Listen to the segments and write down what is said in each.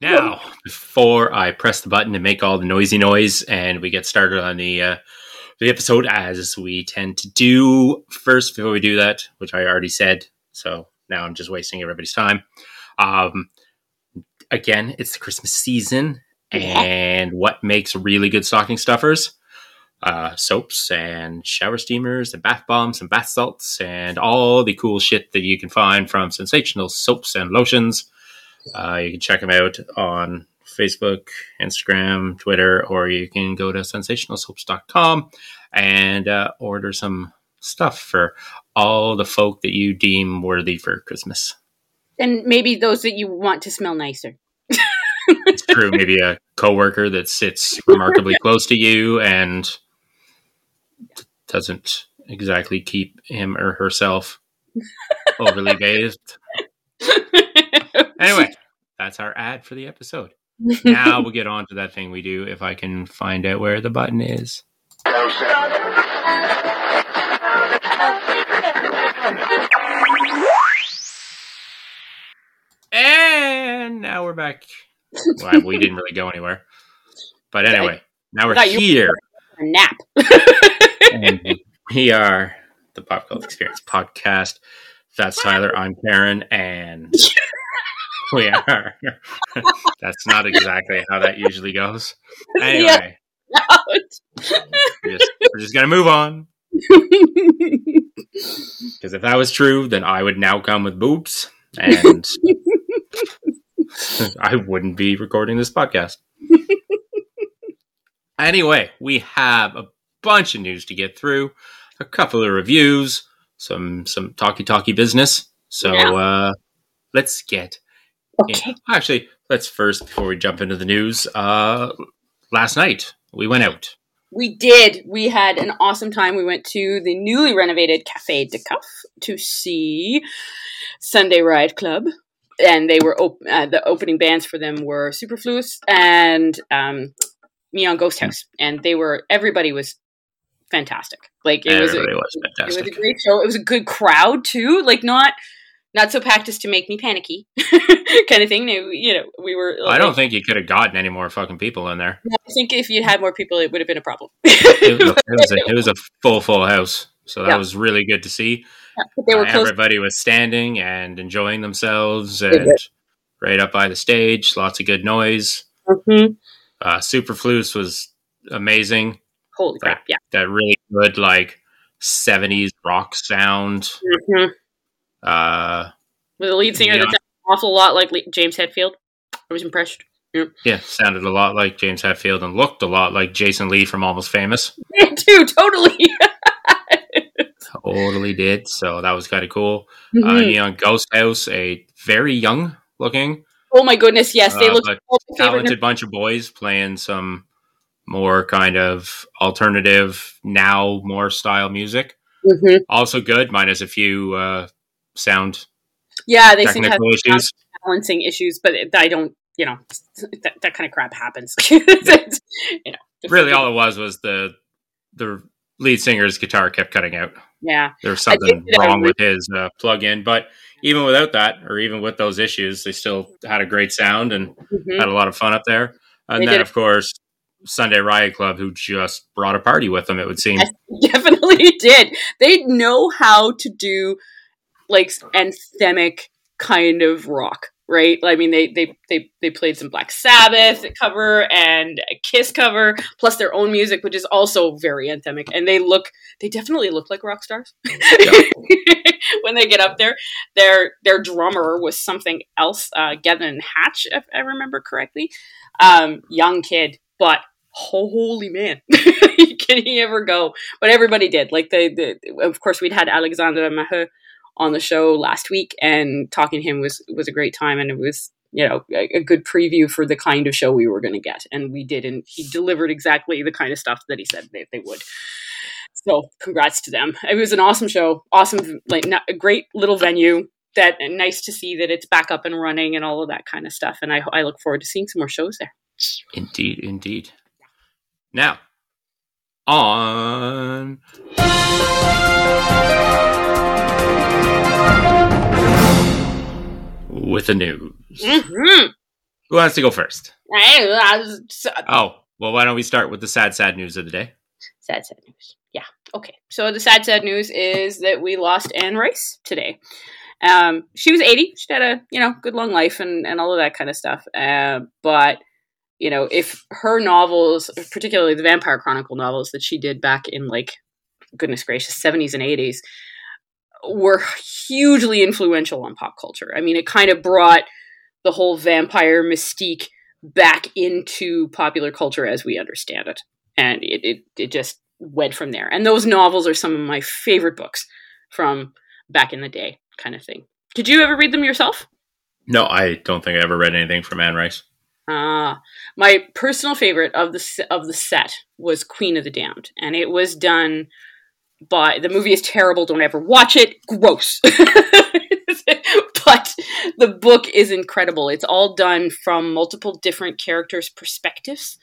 Now, before I press the button to make all the noisy noise, and we get started on the uh, the episode as we tend to do. First, before we do that, which I already said, so now I'm just wasting everybody's time. Um, again, it's the Christmas season, and what makes really good stocking stuffers? Uh, soaps and shower steamers and bath bombs and bath salts and all the cool shit that you can find from sensational soaps and lotions. Uh, you can check them out on Facebook, Instagram, Twitter, or you can go to sensationalsoaps.com and uh, order some stuff for all the folk that you deem worthy for Christmas. And maybe those that you want to smell nicer. It's true. Maybe a coworker that sits remarkably close to you and doesn't exactly keep him or herself overly bathed. Anyway, that's our ad for the episode. Now we'll get on to that thing we do if I can find out where the button is. And now we're back. Well, we didn't really go anywhere. But anyway, now we're here. A nap. and we are the Pop Culture Experience podcast. That's Tyler. I'm Karen, and we are. That's not exactly how that usually goes. Anyway, we're just, we're just gonna move on because if that was true, then I would now come with boobs, and I wouldn't be recording this podcast. Anyway, we have a bunch of news to get through, a couple of reviews, some some talky talky business. So Yeah. uh, let's get okay. Actually, let's first before we jump into the news. Uh, last night we went out. We did. We had an awesome time. We went to the newly renovated Cafe de Cuff to see Sunday Ride Club. And they were op- uh, the opening bands for them were Superfluous and um, Neon Ghost House, and they were everybody was fantastic. Like it was, a, was it was a great show. It was a good crowd too. Like not not so packed as to make me panicky, kind of thing. You know, we were. I don't think you could have gotten any more fucking people in there. I think if you had more people, it would have been a problem. It was a, it was a, it was a full full house, so that Yeah. was really good to see. were Uh, everybody was standing and enjoying themselves, and right up by the stage, lots of good noise. Mhm. Uh, Superfluous was amazing. Holy crap! Yeah. That really good like '70s rock sound. Mhm. Uh, With a lead singer Yeah. that sounded an awful lot like Le- James Hetfield. I was impressed. yeah, sounded a lot like James Hetfield and looked a lot like Jason Lee from Almost Famous. Yeah, too, totally. Totally did. So that was kind of cool. Uh, Mhm. Neon Ghost House, a very young looking, oh my goodness, yes, they uh, look but all my favorite. talented bunch of boys playing some more kind of alternative now more style music. Mhm. Also good, minus a few uh, sound Yeah, they seem to have issues. balancing issues, but I don't. You know, that, that kind of crap happens. You know, Really, all it was was the the lead singer's guitar kept cutting out. Yeah, There was something wrong re- with his uh, plug-in, but even without that, or even with those issues, they still had a great sound and Mhm. had a lot of fun up there. And They then, of course, Sunday Riot Club, who just brought a party with them. It would seem. Yes. definitely did. They know how to do like anthemic kind of rock, right? I mean, they they they they played some Black Sabbath cover and Kiss cover, plus their own music, which is also very anthemic. And they look, they definitely look like rock stars when they get up there. Their their drummer was something else, uh, Gavin Hatch, if I remember correctly. Um, young kid, but holy man, can he ever go? But everybody did. Like the, the of course we'd had Alexandre Maheu on the show last week, and talking to him was was a great time, and it was you know a, a good preview for the kind of show we were going to get, and we did, and he delivered exactly the kind of stuff that he said they, they would. So congrats to them. It was an awesome show, awesome like a great little venue. That nice to see that it's back up and running and all of that kind of stuff. And I, I look forward to seeing some more shows there. Indeed, indeed. Now, on. The news. Mhm. Who wants to go first? sad, Oh, well, why don't we start with the sad, sad news of the day? Sad, sad news. Yeah. Okay. So the sad, sad news is that we lost Anne Rice today. Um, she was 80. She had a, you know, good long life and, and all of that kind of stuff. Uh, but, you know, if her novels, particularly the Vampire Chronicle novels that she did back in like, goodness gracious, 70s and 80s, were hugely influential on pop culture. I mean, it kind of brought the whole vampire mystique back into popular culture as we understand it. And it, it, it just went from there. And those novels are some of my favorite books from back in the day, kind of thing. Did you ever read them yourself? No, I don't think I ever read anything from Anne Rice. Ah, my personal favorite of the of the set was Queen of the Damned, and it was done by the movie is terrible. Don't ever watch it. Gross. but the book is incredible. It's all done from multiple different characters' perspectives,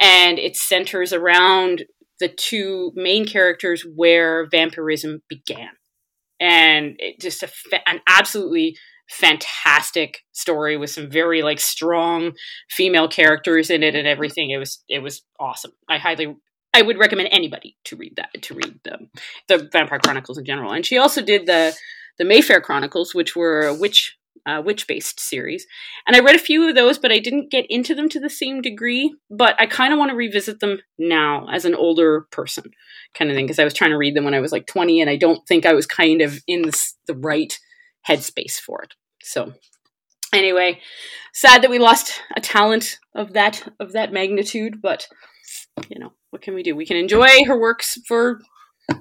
and it centers around the two main characters where vampirism began, and it just a fa- an absolutely fantastic story with some very like strong female characters in it and everything. It was it was awesome. I highly I would recommend anybody to read that to read the the Vampire Chronicles in general. And she also did the the Mayfair Chronicles, which were a witch uh, witch based series. And I read a few of those, but I didn't get into them to the same degree. But I kind of want to revisit them now as an older person, kind of thing, because I was trying to read them when I was like 20, and I don't think I was kind of in the, the right headspace for it. So anyway, sad that we lost a talent of that of that magnitude, but you know what can we do? We can enjoy her works for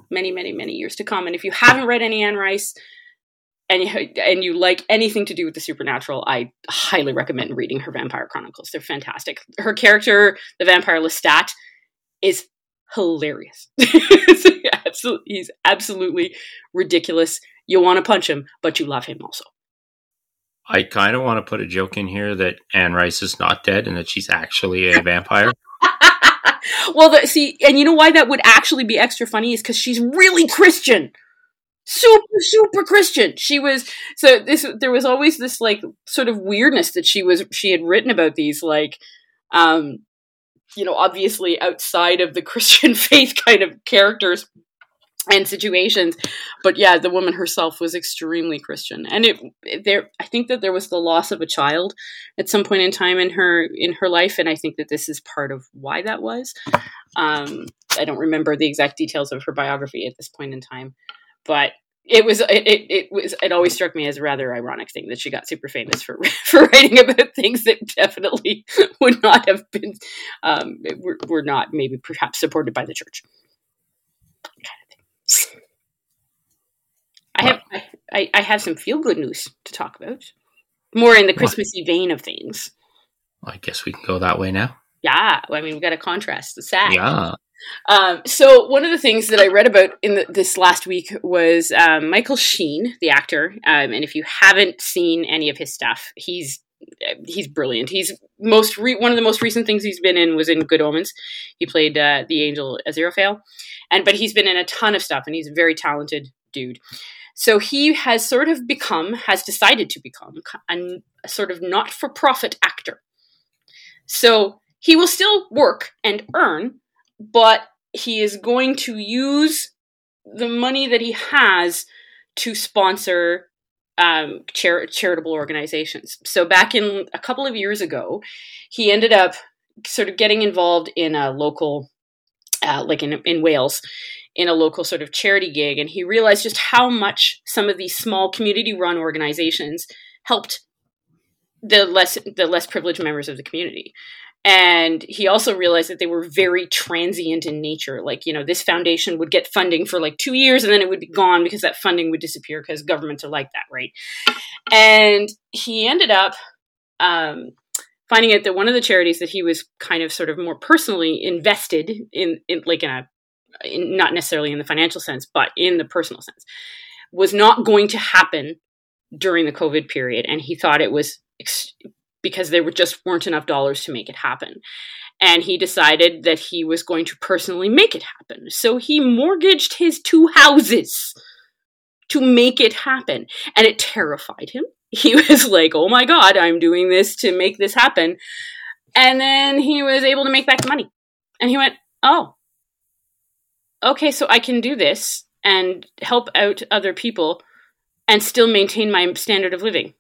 many, many, many years to come. And if you haven't read any Anne Rice, and you, and you like anything to do with the supernatural, I highly recommend reading her Vampire Chronicles. They're fantastic. Her character, the vampire Lestat, is hilarious. absolutely, he's absolutely ridiculous. You want to punch him, but you love him also. I kind of want to put a joke in here that Anne Rice is not dead and that she's actually a vampire. well, the, see, and you know why that would actually be extra funny is because she's really Christian, super super Christian. She was so this. There was always this like sort of weirdness that she was. She had written about these like, um, you know, obviously outside of the Christian faith kind of characters and situations. But yeah the woman herself was extremely christian. And it there i think that there was the loss of a child at some point in time in her in her life. And i think that this is part of why that was. Um i don't remember the exact details of her biography at this point in time. But it was it, it, it was it always struck me as a rather ironic thing that she got super famous for for writing about things that definitely would not have been um were, were not maybe perhaps supported by the church I have I, I have some feel good news to talk about. More in the Christmassy vein of things. I guess we can go that way now. Yeah, I mean we got to contrast the sad. Yeah. Um, so one of the things that I read about in the, this last week was um, Michael Sheen, the actor, um, and if you haven't seen any of his stuff, he's he's brilliant. He's most re- one of the most recent things he's been in was in Good Omens. He played uh, the angel Aziraphale, and but he's been in a ton of stuff, and he's a very talented dude. So he has sort of become, has decided to become a, sort of not for profit actor. So he will still work and earn, but he is going to use the money that he has to sponsor um, char- charitable organizations. So back in a couple of years ago, he ended up sort of getting involved in a local, uh, like in in Wales, in a local sort of charity gig, and he realized just how much some of these small community-run organizations helped the less the less privileged members of the community. And he also realized that they were very transient in nature like you know this foundation would get funding for like two years and then it would be gone because that funding would disappear because governments are like that right? And he ended up um, finding out that one of the charities that he was kind of sort of more personally invested in, in like in a in, not necessarily in the financial sense but in the personal sense was not going to happen during the covid period and he thought it was ex- because there were just weren't enough dollars to make it happen. And he decided that he was going to personally make it happen. So he mortgaged his two houses to make it happen. And it terrified him. He was like, oh my God, I'm doing this to make this happen. And then he was able to make back the money. And he went, oh, okay, so I can do this and help out other people and still maintain my standard of living.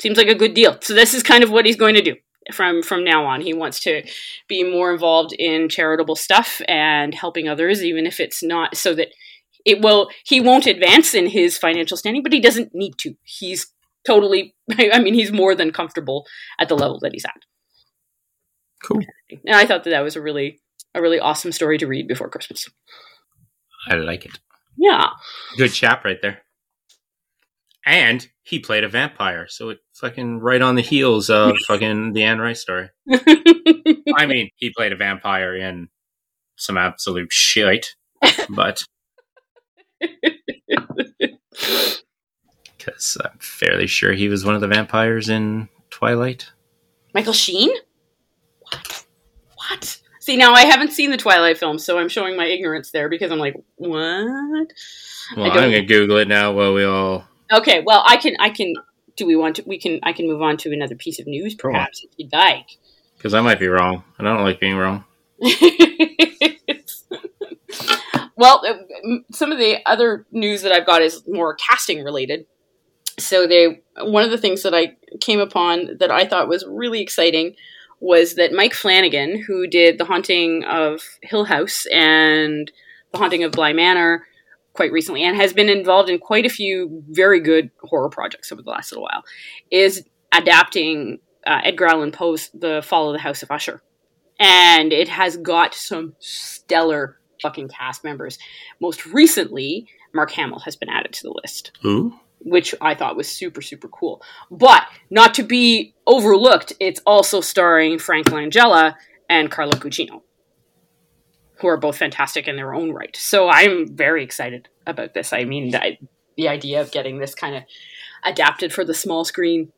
Seems like a good deal. So this is kind of what he's going to do from from now on. He wants to be more involved in charitable stuff and helping others, even if it's not so that it will. He won't advance in his financial standing, but he doesn't need to. He's totally. I mean, he's more than comfortable at the level that he's at. Cool. And I thought that that was a really a really awesome story to read before Christmas. I like it. Yeah. Good chap right there. And he played a vampire, so it fucking right on the heels of fucking the Anne Rice story. I mean, he played a vampire in some absolute shit, but because I'm fairly sure he was one of the vampires in Twilight. Michael Sheen? What? What? See, now I haven't seen the Twilight film, so I'm showing my ignorance there because I'm like, what? Well, I'm gonna Google it now while we all. Okay, well, I can, I can. Do we want to? We can. I can move on to another piece of news, perhaps, if you'd like. Because I might be wrong, and I don't like being wrong. well, uh, some of the other news that I've got is more casting related. So they, one of the things that I came upon that I thought was really exciting was that Mike Flanagan, who did The Haunting of Hill House and The Haunting of Bly Manor quite recently, and has been involved in quite a few very good horror projects over the last little while, is adapting uh, Edgar Allan Poe's The Fall of the House of Usher. And it has got some stellar fucking cast members. Most recently, Mark Hamill has been added to the list. Who? Which I thought was super, super cool. But not to be overlooked, it's also starring Frank Langella and Carla Gugino, who are both fantastic in their own right. So I'm very excited about this. I mean, I, the idea of getting this kind of adapted for the small screen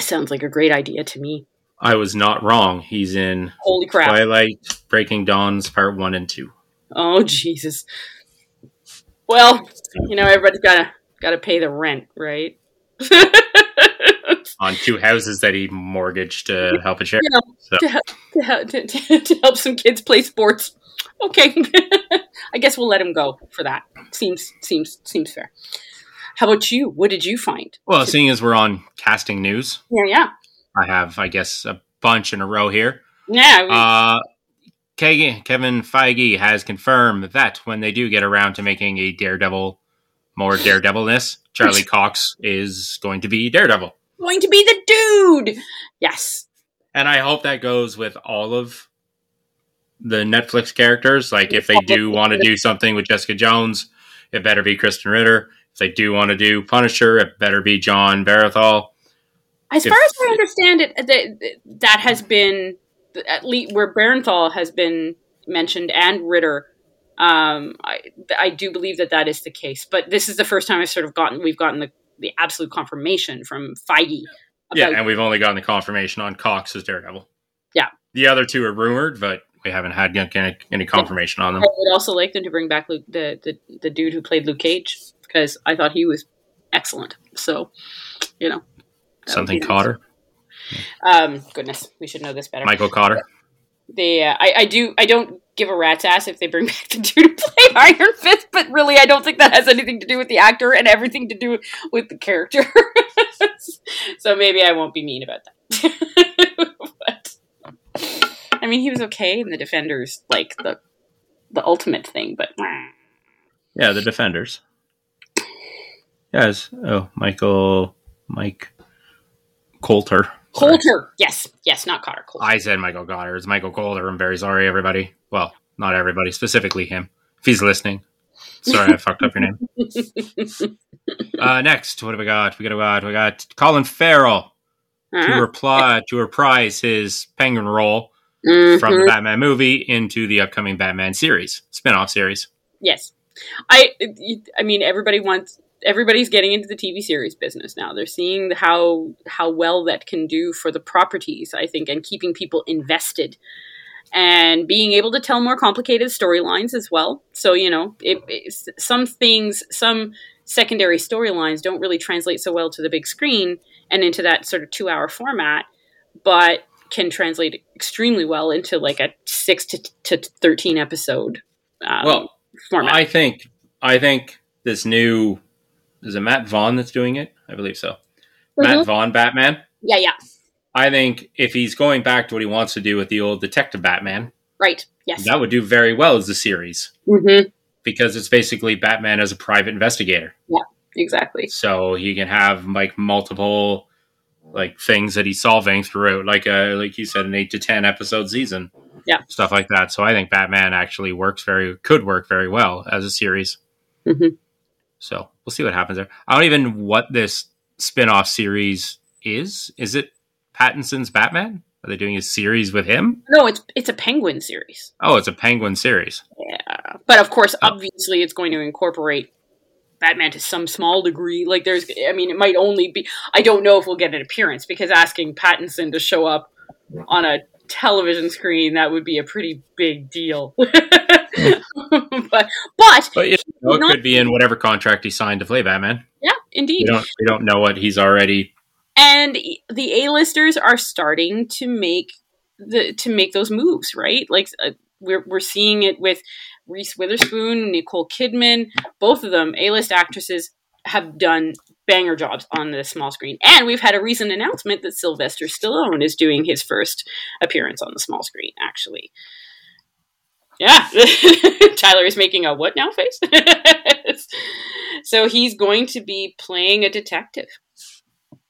sounds like a great idea to me. I was not wrong. He's in Holy crap. Twilight Breaking Dawns Part 1 and 2. Oh, Jesus. Well, you know, everybody's got to got to pay the rent, right? On two houses that he mortgaged to help a charity. Know, So- to, help, to, to, to, help some kids play sports. Okay, I guess we'll let him go for that. Seems seems seems fair. How about you? What did you find? Well, seeing as we're on casting news, Yeah, yeah, I have, I guess, a bunch in a row here. yeah. Uh, Ke- Kevin Feige has confirmed that when they do get around to making a Daredevil, more Daredevilness, Charlie Cox is going to be Daredevil. going to be the dude. Yes. And I hope that goes with all of the Netflix characters. Like, if they do want to do something with Jessica Jones, it better be Krysten Ritter. If they do want to do Punisher, it better be Jon Bernthal. As If- far as I understand it, that that has been at least where Bernthal has been mentioned and Ritter. Um, I, I do believe that that is the case, but this is the first time I've sort of gotten we've gotten the, the absolute confirmation from Feige. Yeah, and we've only gotten the confirmation on Cox as Daredevil. Yeah. The other two are rumored, but we haven't had any, any confirmation on them. I would also like them to bring back Luke, the, the the dude who played Luke Cage because I thought he was excellent. So, you know, Something be nice. Cotter, Um, goodness, we should know this better. Michael Cotter. The uh, I, I do I don't give a rat's ass if they bring back the dude to play Iron Fist, but really I don't think that has anything to do with the actor and everything to do with the character. so maybe I won't be mean about that. but I mean, he was okay in the Defenders, like the the ultimate thing, but Yeah, the Defenders. Yes. Oh, Michael. Mike Colter. Sorry. Colter, yes, yes, not Cotter Colter. I said Michael Cotter. It's Michael Colter. I'm very sorry, everybody. Well, not everybody, specifically him. If he's listening. Sorry, I fucked up your name. Uh, next, what have we got? We got, we got, we got Colin Farrell to Uh-huh. reply to reprise his Penguin role Mhm. from the Batman movie into the upcoming Batman series, spin-off series. Yes, I. I mean, everybody wants. Everybody's getting into the TV series business now. They're seeing how how well that can do for the properties. I think, and keeping people invested, and being able to tell more complicated storylines as well. So you know, it, it's some things, some secondary storylines don't really translate so well to the big screen and into that sort of two hour format, but can translate extremely well into like a six to, to 13 episode um, Well, format. I think I think this new is it Matt Vaughn that's doing it? I believe so. Mhm. Matt Vaughn Batman. yeah, yeah. I think if he's going back to what he wants to do with the old Detective Batman, Right. Yes. that would do very well as a series hmm because it's basically Batman as a private investigator. Yeah, exactly. So he can have like multiple like things that he's solving throughout, like a like you said, an eight to ten episode season. Yeah. stuff like that. So I think Batman actually works very could work very well as a series. Mhm. So we'll see what happens there. I don't even know what this spin-off series is. Is it Pattinson's Batman? Are they doing a series with him? No, it's it's a Penguin series. Oh, it's a Penguin series. Yeah, but of course, Oh. obviously, it's going to incorporate Batman to some small degree. Like, there's, I mean, it might only be. I don't know if we'll get an appearance because asking Pattinson to show up on a television screen that would be a pretty big deal. but but But you know, it Not- could be in whatever contract he signed to play Batman. yeah, We indeed. don't we don't know what he's already and the A-listers are starting to make the to make those moves, right? Like uh, we're we're seeing it with Reese Witherspoon, Nicole Kidman, both of them A-list actresses have done banger jobs on the small screen. And we've had a recent announcement that Sylvester Stallone is doing his first appearance on the small screen actually. Yeah. Tyler is making a what now face? so he's going to be playing a detective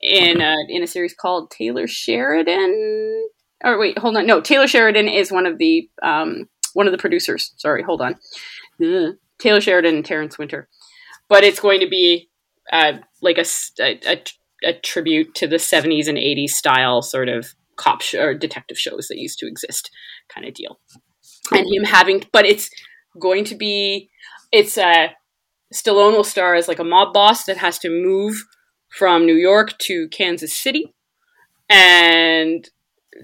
in a, in a series called Taylor Sheridan. Or wait, hold on. No, Taylor Sheridan is one of the um, one of the producers. Sorry, hold on. Ugh. Taylor Sheridan and Terence Winter. But it's going to be uh, like a tribute to the 70s and 80s style sort of cop sh- or detective shows that used to exist kind of deal. And him having, but it's going to be, it's uh, Stallone will star as like a mob boss that has to move from New York to Kansas City. And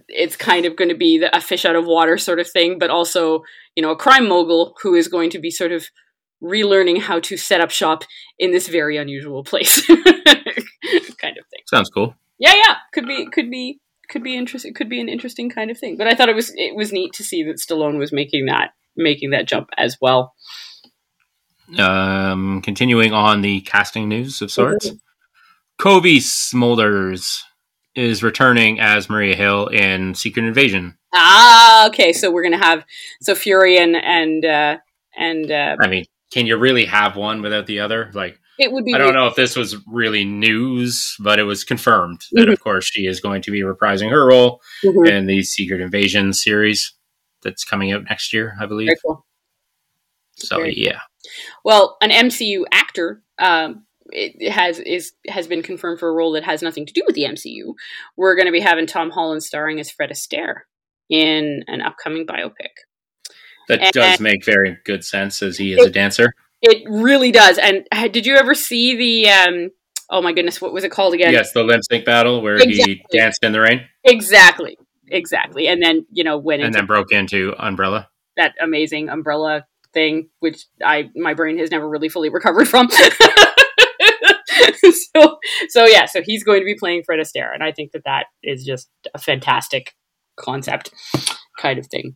it's kind of going to be the, a fish out of water sort of thing, but also, you know, a crime mogul who is going to be sort of relearning how to set up shop in this very unusual place kind of thing. sounds cool. Yeah, yeah, could be could be could be interesting it could be an interesting kind of thing. But I thought it was it was neat to see that Stallone was making that making that jump as well. Um, continuing on the casting news of sorts, Cobie Smulders is returning as Maria Hill in Secret Invasion. Ah, okay. So we're gonna have so Fury and and uh, and uh, I mean, can you really have one without the other? Like, it would be. I don't know if this was really news, but it was confirmed that, Mhm. of course, she is going to be reprising her role Mhm. in the Secret Invasion series that's coming out next year, I believe. Cool. So, very yeah. Well, an MCU actor um, it has is has been confirmed for a role that has nothing to do with the MCU. We're going to be having Tom Holland starring as Fred Astaire in an upcoming biopic. That And- does make very good sense as he is a dancer. It really does. And uh, did you ever see the? Um, oh my goodness, what was it called again? Yes, the lip sync battle where Exactly. he danced in the rain Exactly, exactly. And then you know went and then broke into Umbrella. that amazing umbrella thing, which I my brain has never really fully recovered from. so so yeah, so he's going to be playing Fred Astaire, and I think that that is just a fantastic concept kind of thing.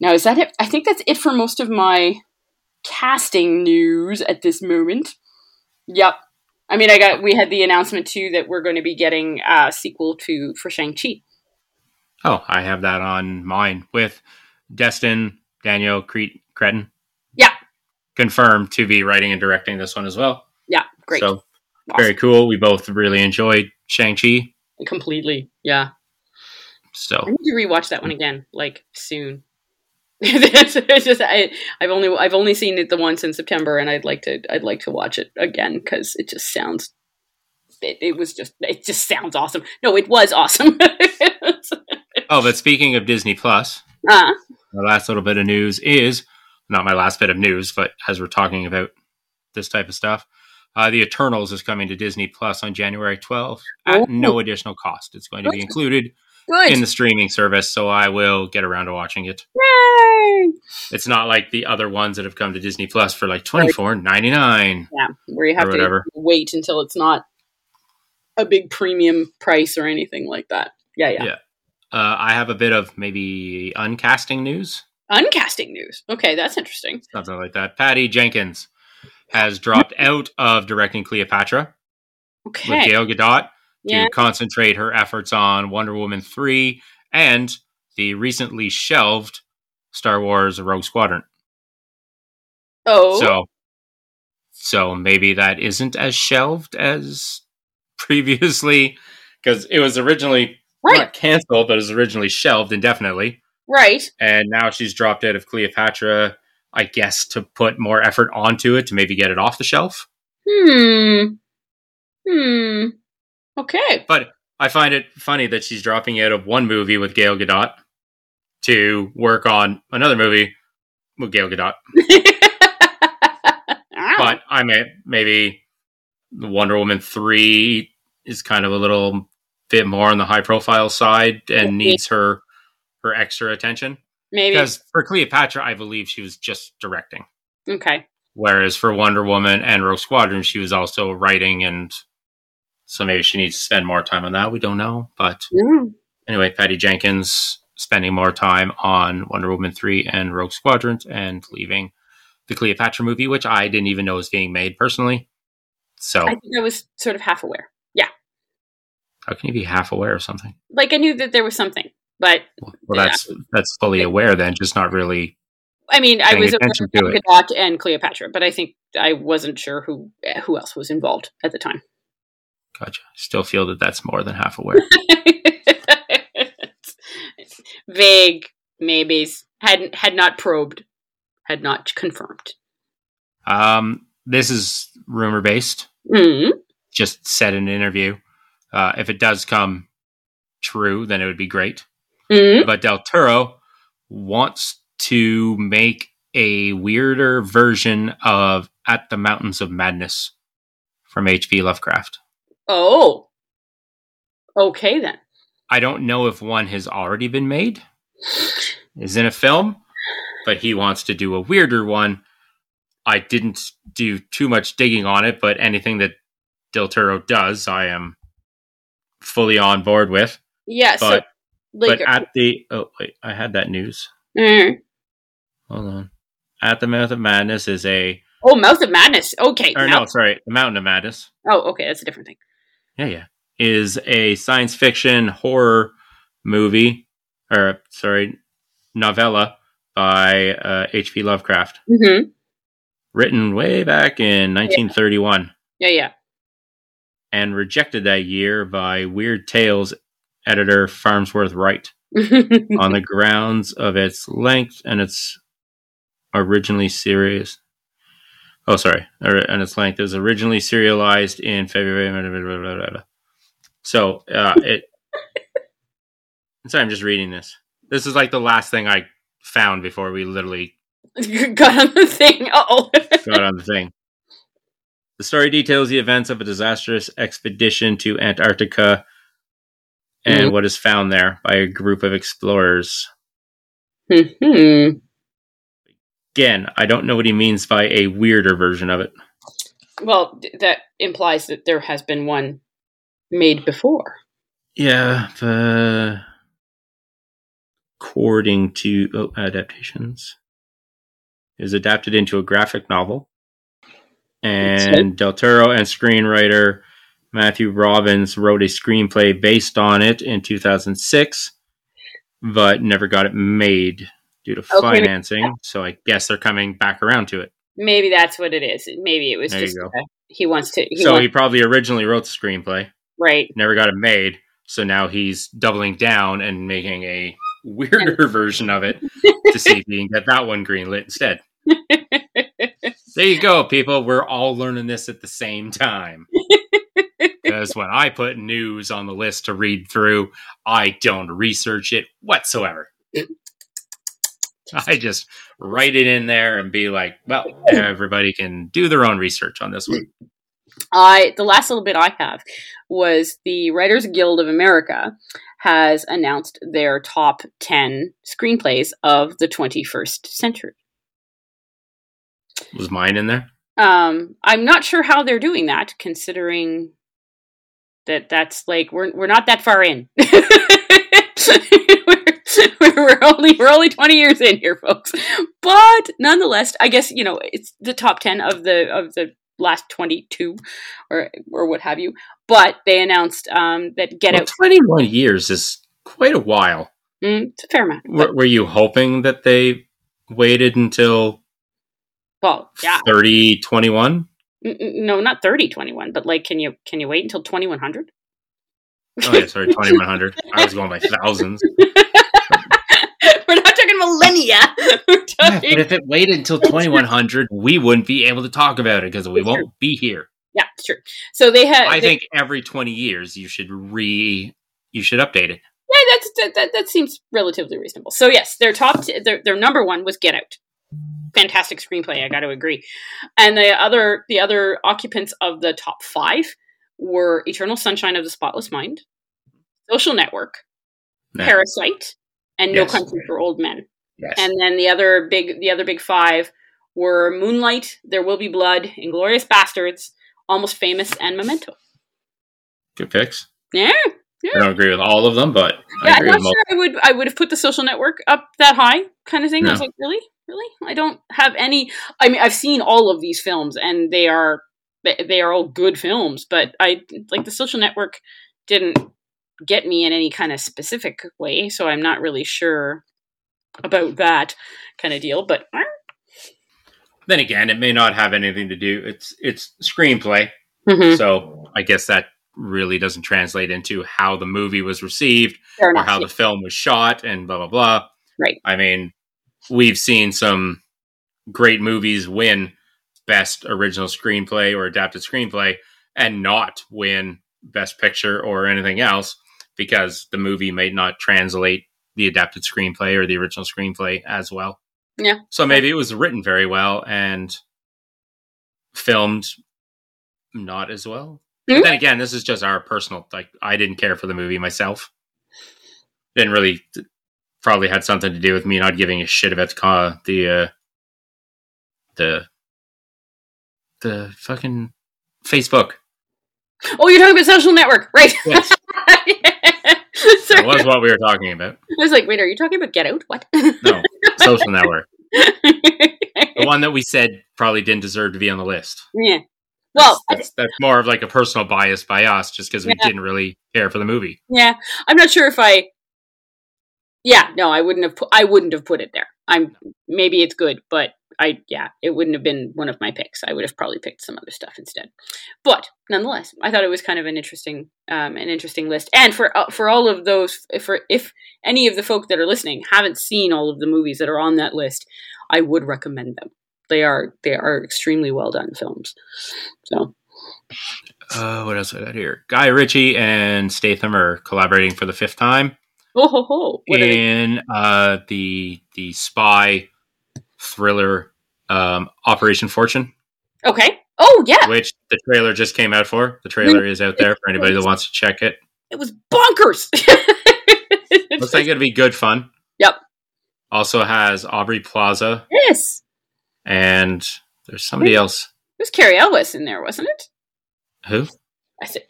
Now, is that it? I think that's it for most of my casting news at this moment. Yep. I mean, I got we had the announcement too that we're going to be getting a sequel to for Shang Chi. Oh, I have that on mine with Destin Daniel Cre- Cretton. Yeah. Confirmed to be writing and directing this one as well. Yeah, great. So very cool. We both really enjoyed Shang-Chi. Completely. Yeah. So I need to rewatch that one again, like soon. it's, just I, I've only I've only seen it the once in September, and I'd like to I'd like to watch it again because it just sounds. It, it was just it just sounds awesome. No, it was awesome. Oh, but speaking of Disney Plus, uh, the last little bit of news is not my last bit of news, but as we're talking about this type of stuff, uh, the Eternals is coming to Disney Plus on January 12th at Oh. no additional cost. It's going to be included good. in the streaming service, so I will get around to watching it. Yay! It's not like the other ones that have come to Disney Plus for like twenty four ninety nine. Yeah, where you have to whatever. wait until it's not a big premium price or anything like that. Yeah, yeah. Yeah. Uh, I have a bit of maybe uncasting news, Uncasting news. Okay, that's interesting. something like that. Patty Jenkins has dropped out of directing Cleopatra okay. with. Gail Gadot to Yeah. concentrate her efforts on Wonder Woman 3 and the recently shelved Star Wars Rogue Squadron. Oh. So so maybe that isn't as shelved as previously because it was originally right. not canceled but it was originally shelved indefinitely Right. and now she's dropped out of Cleopatra I guess to put more effort onto it to maybe get it off the shelf. Hmm. Hmm. Okay. But I find it funny that she's dropping out of one movie with Gail Gadot to work on another movie with Gail Gadot. But I may maybe Wonder Woman three is kind of a little bit more on the high profile side and Okay. needs her her extra attention. Maybe. Because for Cleopatra, I believe she was just directing. Okay. Whereas for Wonder Woman and Rogue Squadron, she was also writing and so maybe she needs to spend more time on that. We don't know. But Mm. anyway, Patty Jenkins spending more time on Wonder Woman 3 and Rogue Squadron and leaving the Cleopatra movie, which I didn't even know was being made personally. So I think I was sort of half aware. Yeah. how can you be half aware of something? Like I knew that there was something, but Well, that's that's fully aware then, just not really. I mean, I was aware of Gadot and Cleopatra, but I think I wasn't sure who who else was involved at the time. Gotcha. Still feel that that's more than half aware. Vague maybes had had not probed, had not confirmed. um, this is rumor based. Mm. Just said in an interview. Uh, if it does come true, then it would be great. Mm. but Del Toro wants to make a weirder version of At the Mountains of Madness from H.P. Lovecraft. Oh, okay then. I don't know if one has already been made, is in a film, but he wants to do a weirder one. I didn't do too much digging on it, but anything that Del Toro does, I am fully on board with. Yeah, so But like, but at the oh wait, I had that news. Mm. Hold on. At the Mouth of Madness is a oh, Mouth of Madness. Okay, or now- no, sorry, the Mountain of Madness. oh, okay, that's a different thing. Yeah, yeah. Is a science fiction horror movie or sorry, novella by uh, H.P. Lovecraft, hmm written way back in 1931 Yeah, yeah. and rejected that year by Weird Tales editor Farnsworth Wright on the grounds of its length and its originally serious. Oh, sorry, and its length It was originally serialized in February. So uh, it. sorry, I'm just reading this. This is like the last thing I found before we literally Got on the thing. Oh, got on the thing. The story details the events of a disastrous expedition to Antarctica and Mhm. what is found there by a group of explorers. hmm Again, I don't know what he means by a weirder version of it. Well, that implies that there has been one made before. Yeah, uh, according to oh, adaptations, it was adapted into a graphic novel, and Del Toro and screenwriter Matthew Robbins wrote a screenplay based on it in 2006, but never got it made due to Okay. financing. So I guess they're coming back around to it. Maybe that's what it is. Maybe it was There just go. uh, he wants to. He so wants, he probably originally wrote the screenplay. right. never got it made. So now he's doubling down and making a weirder version of it to see if he can get that one greenlit instead. There you go, people. We're all learning this at the same time. Because when I put news on the list to read through, I don't research it whatsoever. I just write it in there and be like, well, everybody can do their own research on this one. I the last little bit I have was the Writers Guild of America has announced their top 10 screenplays of the 21st century. Was mine in there? Um, I'm not sure how they're doing that, considering that that's like we're we're not that far in. we're, only we're only 20 years in here, folks. But nonetheless, I guess you know it's the top 10 of the of the last 22 or or what have you. But they announced um, that Get Well, Out. 21 years is quite a while. Mm, it's a fair amount. Were, were you hoping that they waited until Well, yeah. 30, 21? N- n- No, not 30, 21, but like, can you can you wait until 2100? Oh, yeah, sorry, 2100. I was going by thousands. We're not talking millennia. Yeah, but if it waited until 2100, we wouldn't be able to talk about it because we It's won't be here. Yeah, it's true. So they had. I they- think every 20 years you should re you should update it. Yeah, that's that, that, that seems relatively reasonable. So yes, their top t- their their number one was Get Out. Fantastic screenplay, I got to agree. And the other the other occupants of the top five were Eternal Sunshine of the Spotless Mind, Social Network. Parasite, and No Yes. Country for Old Men. Yes. And then the other big the other big five were Moonlight, There Will Be Blood, Inglorious Bastards, Almost Famous, and Memento. Good picks. Yeah, yeah. I don't agree with all of them, but I yeah, I'm not with sure I would I would have put the social network up that high kind of thing. I was like, really, really? I don't have any. I mean, I've seen all of these films, and they are they are all good films, but I like the social network didn't get me in any kind of specific way, so I'm not really sure about that kind of deal. But eh, Then again, it may not have anything to do. It's it's screenplay, mhm, so I guess that really doesn't translate into how the movie was received or how the film was shot and blah blah blah. Right. I mean, we've seen some great movies win best original screenplay or adapted screenplay and not win best picture or anything else because the movie may not translate the adapted screenplay or the original screenplay as well. Yeah. So maybe it was written very well and filmed not as well. Mhm. But then again, this is just our personal like I didn't care for the movie myself. Didn't really probably had something to do with me not giving a shit about the the uh, the the fucking Facebook. Oh, you're talking about social network, right? Yes, Sorry. That was what we were talking about. I was like, wait, are you talking about Get Out? What? No, social network. The one that we said probably didn't deserve to be on the list. yeah. Well, I- that's, that's more of like a personal bias by us, just because we Yeah. didn't really care for the movie. yeah, I'm not sure if I. Yeah, no, I wouldn't have. Put, I wouldn't have put it there. I'm maybe it's good, but I yeah, it wouldn't have been one of my picks. I would have probably picked some other stuff instead. But nonetheless, I thought it was kind of an interesting, um, an interesting list. And for uh, for all of those, for if any of the folk that are listening haven't seen all of the movies that are on that list, I would recommend them. They are they are extremely well done films. So Uh, what else I got here? Guy Ritchie and Statham are collaborating for the fifth time oh ho ho, what are they? in uh, the the spy thriller um, Operation Fortune, Okay. Oh yeah, which the trailer just came out for. The trailer is out there for anybody that wants to check it. it was bonkers. Looks like it'll be good fun. Yep. Also has Aubrey Plaza yes. and there's somebody else. It was Cary Elwes in there, wasn't it? Who? I said,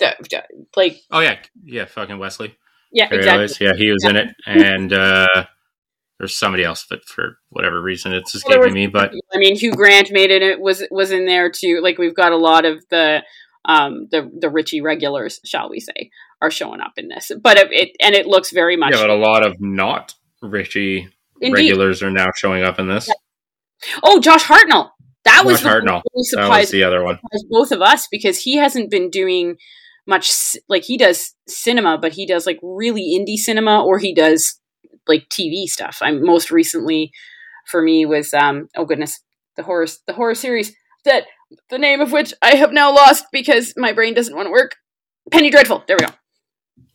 that, that- like, Oh yeah, yeah, fucking Wesley. yeah, exactly. Ellis. Yeah, he was in it, and uh, there's somebody else, but for whatever reason, it's Well, escaping was- me. But I mean, Hugh Grant made it. It was was in there too. Like, we've got a lot of the um the the Ritchie regulars, shall we say, are showing up in this. But it, it and it looks very much yeah, but a lot of not Ritchie indeed. regulars are now showing up in this. Oh, Josh Hartnett. That was Josh the Hartnett. really That was the other one. both of us because he hasn't been doing much like he does cinema but he does like really indie cinema or he does like tv stuff i'm most recently for me was um oh goodness the horror the horror series that the name of which i have now lost because my brain doesn't want to work penny dreadful there we go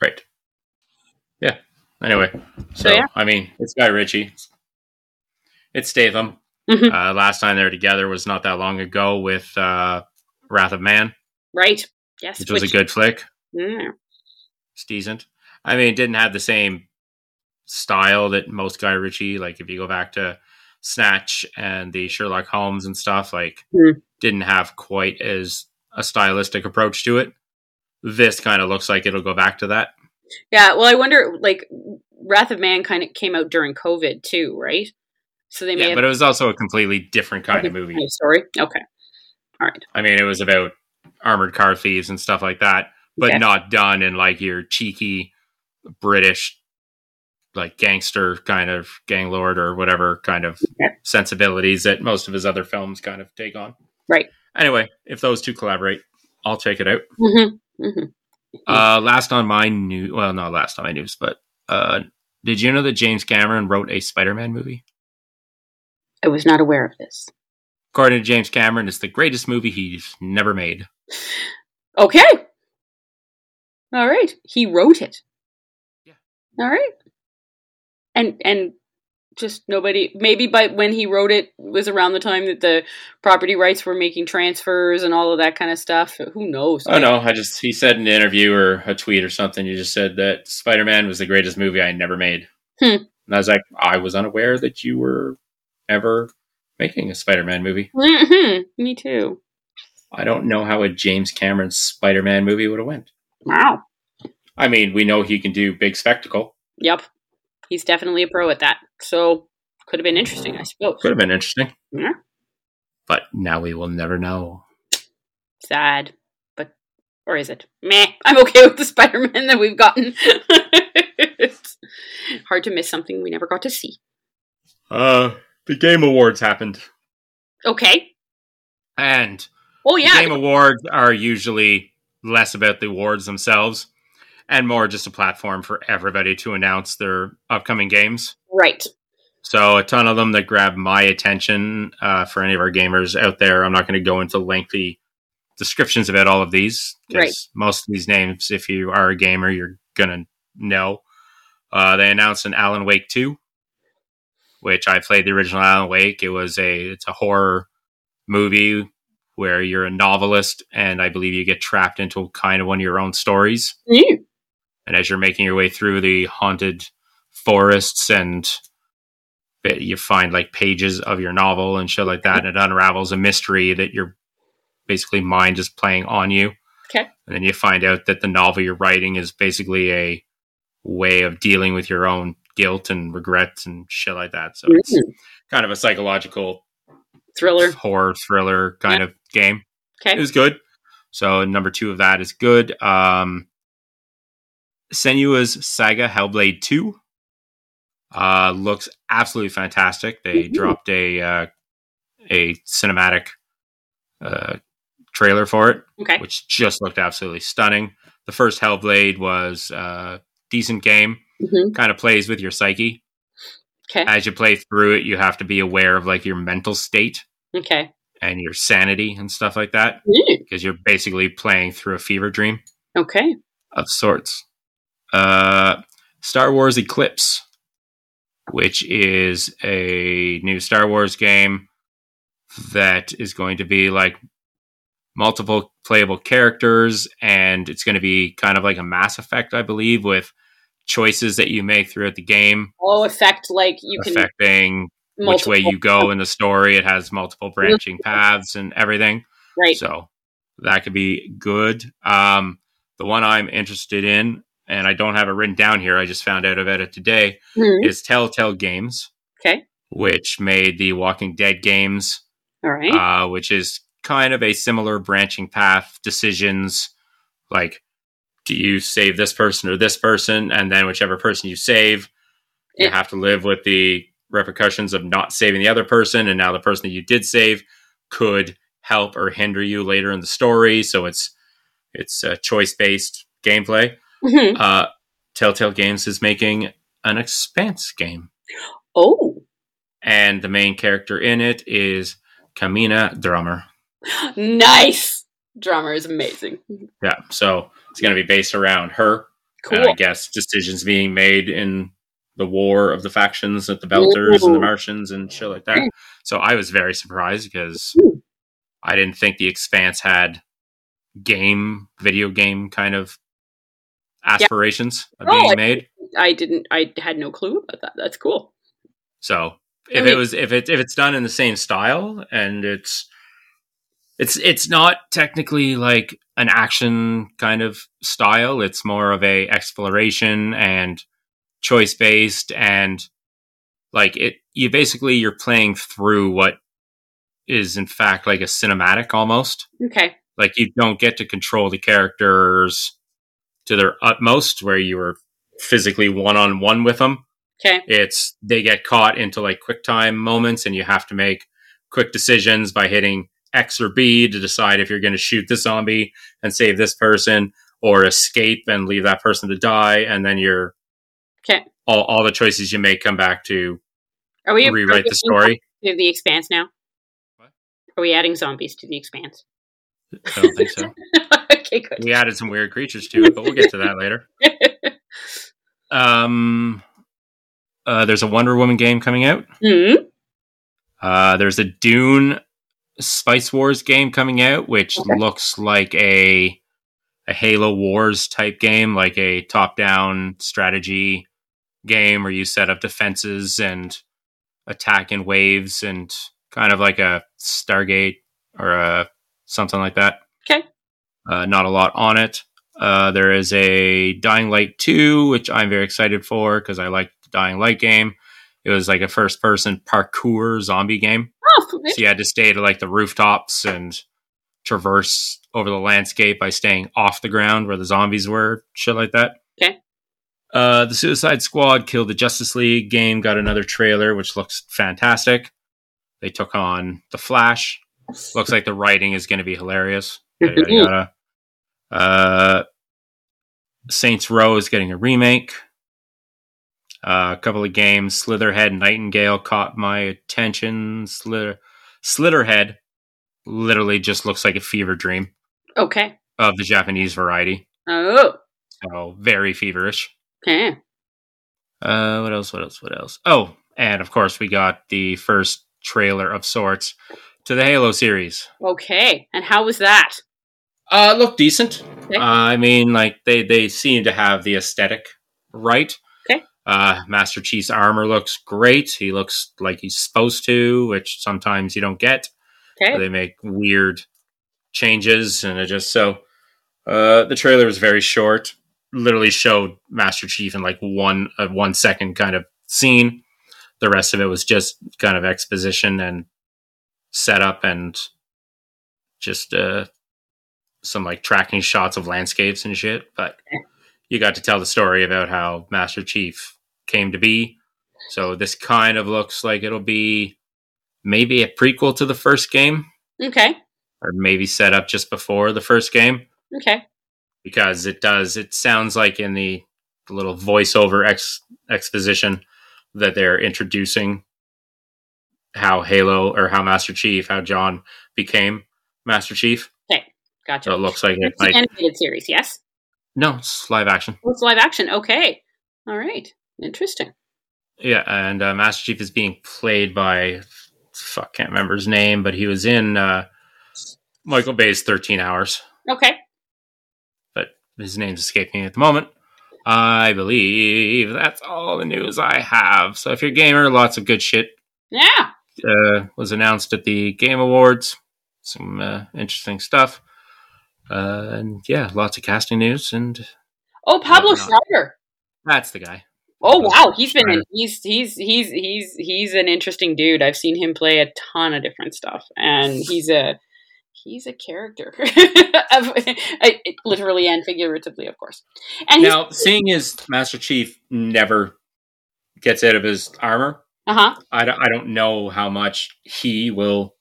Right. Yeah. Anyway, so, So, yeah. I mean, it's Guy Ritchie. It's Statham. Mhm. Uh, last time they were together was not that long ago with uh, Wrath of Man, Right. Yes. which was a good flick. It's decent. I mean, it didn't have the same style that most Guy Ritchie. Like if you go back to Snatch and the Sherlock Holmes and stuff, like Hmm. didn't have quite as a stylistic approach to it. This kind of looks like it'll go back to that. Yeah. Well, I wonder. Like, Wrath of Man kind of came out during COVID too, right? So they may Yeah, have but it was also a completely different kind of movie. kind of story. Okay. All right. I mean, it was about armored car thieves and stuff like that, but Okay. not done in like your cheeky British, like gangster kind of gang lord or whatever kind of Okay. sensibilities that most of his other films kind of take on. Right. Anyway, if those two collaborate, I'll check it out. Mm-hmm. Mm-hmm. Uh, last on my news, well, not last on my news, but uh, did you know that James Cameron wrote a Spider-Man movie? I was not aware of this. According to James Cameron, it's the greatest movie he's never made. Okay. All right. He wrote it. Yeah. All right. And and just nobody maybe by when he wrote it was around the time that the property rights were making transfers and all of that kind of stuff. Who knows? Oh no, I just he said in an interview or a tweet or something. You just said that Spider Man was the greatest movie I never made. Hmm. And I was like, I was unaware that you were ever making a Spider Man movie. hmm Me too. I don't know how a James Cameron Spider Man movie would have went. Wow. I mean, we know he can do big spectacle. Yep. He's definitely a pro at that. So could have been interesting, I suppose. Could have been interesting. Yeah. But now we will never know. Sad. But or is it? Meh. I'm okay with the Spider-Man that we've gotten. it's hard to miss something we never got to see. Uh the Game Awards happened. Okay. And Oh the yeah. Game Awards are usually less about the awards themselves and more just a platform for everybody to announce their upcoming games. right. So a ton of them that grab my attention uh, for any of our gamers out there. I'm not going to go into lengthy descriptions about all of these because Right. most of these names, if you are a gamer, you're going to know. Uh, they announced an Alan Wake 2, which I played the original Alan Wake. It was a it's a horror movie where you're a novelist and I believe you get trapped into kind of one of your own stories. Mm. And as you're making your way through the haunted forests and you find like pages of your novel and shit like that, and it unravels a mystery that your basically mind is playing on you. Okay. And then you find out that the novel you're writing is basically a way of dealing with your own guilt and regrets and shit like that. So it's Mm. kind of a psychological Thriller. horror thriller kind of game. Okay. It was good. So number two of that is good. Um, Senua's Saga Hellblade Two uh, looks absolutely fantastic. They Mhm. dropped a uh, a cinematic uh, trailer for it, Okay. which just looked absolutely stunning. The first Hellblade was a decent game. hmm Kind of plays with your psyche Okay. as you play through it. You have to be aware of like your mental state Okay. and your sanity and stuff like that Mm. because you're basically playing through a fever dream Okay. of sorts. Uh, Star Wars Eclipse, which is a new Star Wars game that is going to be like multiple playable characters, and it's going to be kind of like a Mass Effect, I believe, with choices that you make throughout the game Oh, effect like you can affecting which way you go in the story. It has multiple branching paths and everything. Right. So that could be good. Um, the one I'm interested in, and I don't have it written down here, I just found out about it today, Mhm. is Telltale Games, Okay. which made the Walking Dead games, All right. uh, which is kind of a similar branching path decisions. Like, do you save this person or this person? And then whichever person you save, you have to live with the repercussions of not saving the other person. And now the person that you did save could help or hinder you later in the story. So it's it's a choice based gameplay. Mhm. Uh, Telltale Games is making an Expanse game, Oh, and the main character in it is Camina Drummer. nice. Drummer is amazing. Yeah, so it's going to be based around her. Cool. And I guess decisions being made in the war of the factions at the Belters and the Martians and shit like that. So I was very surprised because Ooh. I didn't think the Expanse had game, video game kind of aspirations of Oh, being I- made. I didn't. I had no clue about that. That's cool. So if mean- it was if it if it's done in the same style and it's it's it's not technically like an action kind of style. It's more of a exploration and choice based and like it you basically you're playing through what is in fact like a cinematic almost. Okay. Like you don't get to control the characters to their utmost where you were physically one on one with them Okay. it's they get caught into like quick time moments and you have to make quick decisions by hitting X or B to decide if you're going to shoot this zombie and save this person or escape and leave that person to die and then you're Okay. all, all the choices you make come back to Are we rewrite the story to the Expanse now? What? Are we adding zombies to the Expanse? i don't think so okay, good. we added some weird creatures to it but we'll get to that later um uh, there's a wonder woman game coming out hmm Uh, there's a Dune Spice Wars game coming out, which Okay. looks like a a Halo Wars type game, like a top down strategy game where you set up defenses and attack in waves and kind of like a Stargate or a something like that. Okay. Uh, not a lot on it. Uh, there is a Dying Light 2, which I'm very excited for because I like the Dying Light game. It was like a first person parkour zombie game. Oh, So you had to stay to like the rooftops and traverse over the landscape by staying off the ground where the zombies were, shit like that. Okay. Uh, the Suicide Squad killed the Justice League game, got another trailer, which looks fantastic. They took on the Flash. Looks like the writing is going to be hilarious. Yada, yada, yada. Uh, Saints Row is getting a remake. Uh, a couple of games. Slitherhead Nightingale caught my attention. Slither, Slitherhead literally just looks like a fever dream okay. of the Japanese variety. Oh, So very feverish. okay. Uh, what else? What else? What else? Oh, and of course we got the first trailer of sorts to the Halo series. Okay. And how was that? Uh, look decent. Okay. Uh, I mean, like they they seem to have the aesthetic right. Okay. Uh, Master Chief's armor looks great. He looks like he's supposed to, which sometimes you don't get. Okay. They make weird changes, and it just so. Uh, the trailer was very short. Literally showed Master Chief in like one a one second kind of scene. The rest of it was just kind of exposition and setup and just uh, some like tracking shots of landscapes and shit. But you got to tell the story about how Master Chief came to be. So this kind of looks like it'll be maybe a prequel to the first game, Okay. or maybe set up just before the first game, Okay. because it does. It sounds like in the, the little voiceover ex, exposition that they're introducing how Halo or how Master Chief, how John became Master Chief. Gotcha. So it looks like it It's an animated series, yes? No, it's live action. Oh, It's live action. Okay. All right. Interesting. Yeah, and uh, Master Chief is being played by fuck, can't remember his name, but he was in uh, Michael Bay's Thirteen Hours. Okay. but his name's escaping me at the moment. I believe that's all the news I have. So if you're a gamer, lots of good shit Yeah. uh, was announced at the Game Awards. Some uh, interesting stuff. Uh, and yeah, lots of casting news, and Oh, Pablo Whatnot. Schreiber. that's the guy. Oh wow, he's been in, he's he's he's he's he's an interesting dude. I've seen him play a ton of different stuff, and he's a he's a character, I- literally and figuratively, of course. And Now, seeing as Master Chief never gets out of his armor, uh huh. I don't, I don't know how much he will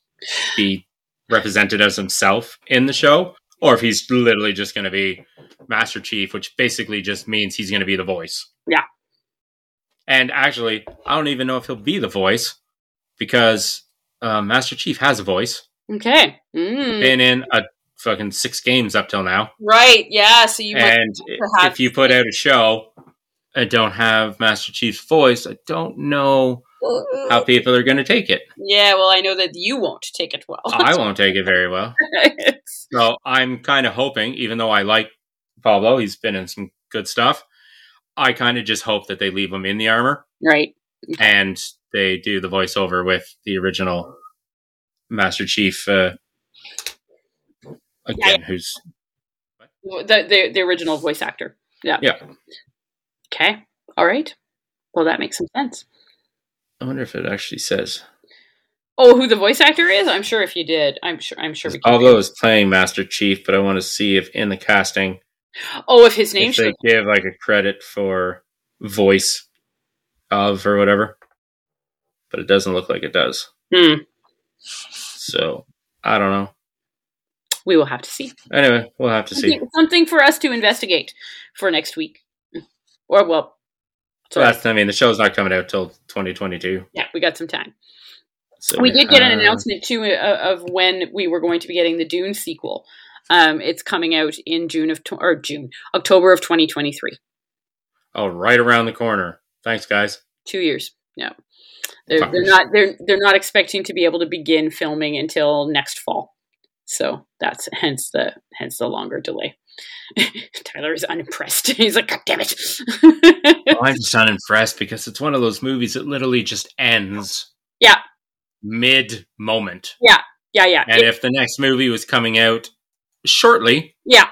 be represented as himself in the show, or if he's literally just going to be Master Chief, which basically just means he's going to be the voice. Yeah. And actually, I don't even know if he'll be the voice because uh, Master Chief has a voice. Okay. Mm. Been in a fucking six games up till now, Right. Yeah. So you and if you put out a show and don't have Master Chief's voice, I don't know how people are going to take it. Yeah, well, I know that you won't take it well. I won't take it very well. So I'm kind of hoping, even though I like Pablo, he's been in some good stuff. I kind of just hope that they leave him in the armor right. and they do the voiceover with the original Master Chief uh, again, who's The, the the original voice actor. Yeah. Yeah. Okay. All right. Well, that makes some sense. I wonder if it actually says Oh, who the voice actor is? I'm sure if you did, I'm sure. I'm sure. Pablo is playing Master Chief, but I want to see if in the casting Oh, if his name if they shows. give like a credit for voice of or whatever. But it doesn't look like it does. Hmm. So I don't know. We will have to see. Anyway, we'll have to see. Something, something for us to investigate for next week, or well, So sorry. that's I mean the show's not coming out till 2022. yeah, we got some time. So we did get an uh, announcement too uh, of when we were going to be getting the Dune sequel. Um, it's coming out in June of or June, October of 2023. Oh, right around the corner. Thanks, guys. Two years. No, they're, they're not they're they're not expecting to be able to begin filming until next fall. So that's hence the hence the longer delay. Tyler is unimpressed. He's like, God damn it! Oh, I'm just unimpressed because it's one of those movies that literally just ends. Yeah. Mid moment. yeah, yeah. Yeah. And It- if the next movie was coming out shortly, yeah,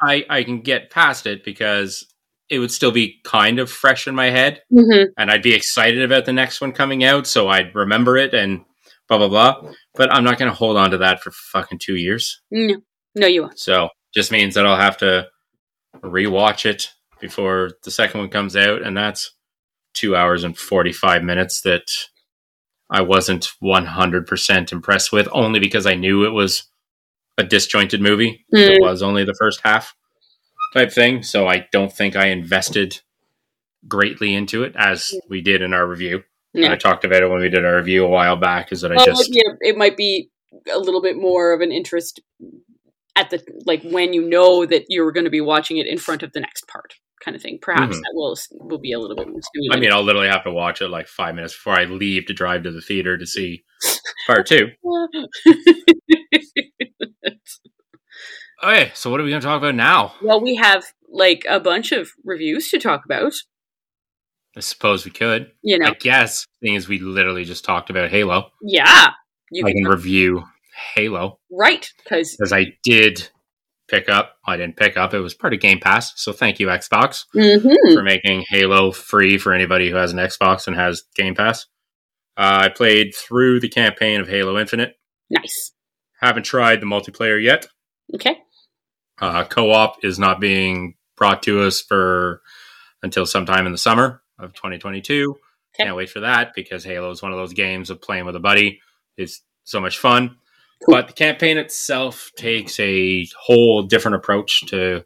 I, I can get past it because it would still be kind of fresh in my head hmm and I'd be excited about the next one coming out. So I'd remember it and blah, blah, blah. But I'm not going to hold on to that for fucking two years. no, no, you won't. So just means that I'll have to rewatch it before the second one comes out, and that's two hours and forty five minutes that I wasn't one hundred percent impressed with, only because I knew it was a disjointed movie. It hmm. was only the first half type thing, so I don't think I invested greatly into it as hmm. we did in our review. And Yeah. I talked about it when we did our review a while back. Is that I just yeah, it might be a little bit more of an interest at the like when you know that you're going to be watching it in front of the next part, kind of thing. Perhaps Mhm. that will will be a little bit more I mean, I'll literally have to watch it like five minutes before I leave to drive to the theater to see part two. Okay, so what are we going to talk about now? well, we have like a bunch of reviews to talk about. I suppose we could. You know, I guess, thing is we literally just talked about Halo, yeah, you I can can, review Halo right because I did pick up. I didn't pick up; it was part of Game Pass. So thank you, Xbox, hmm for making Halo free for anybody who has an Xbox and has Game Pass. Uh, I played through the campaign of Halo Infinite. nice. Haven't tried the multiplayer yet. Okay, Uh, co-op is not being brought to us for until sometime in the summer of 2022. Okay. Can't wait for that because Halo is one of those games of playing with a buddy. It's so much fun. But the campaign itself takes a whole different approach to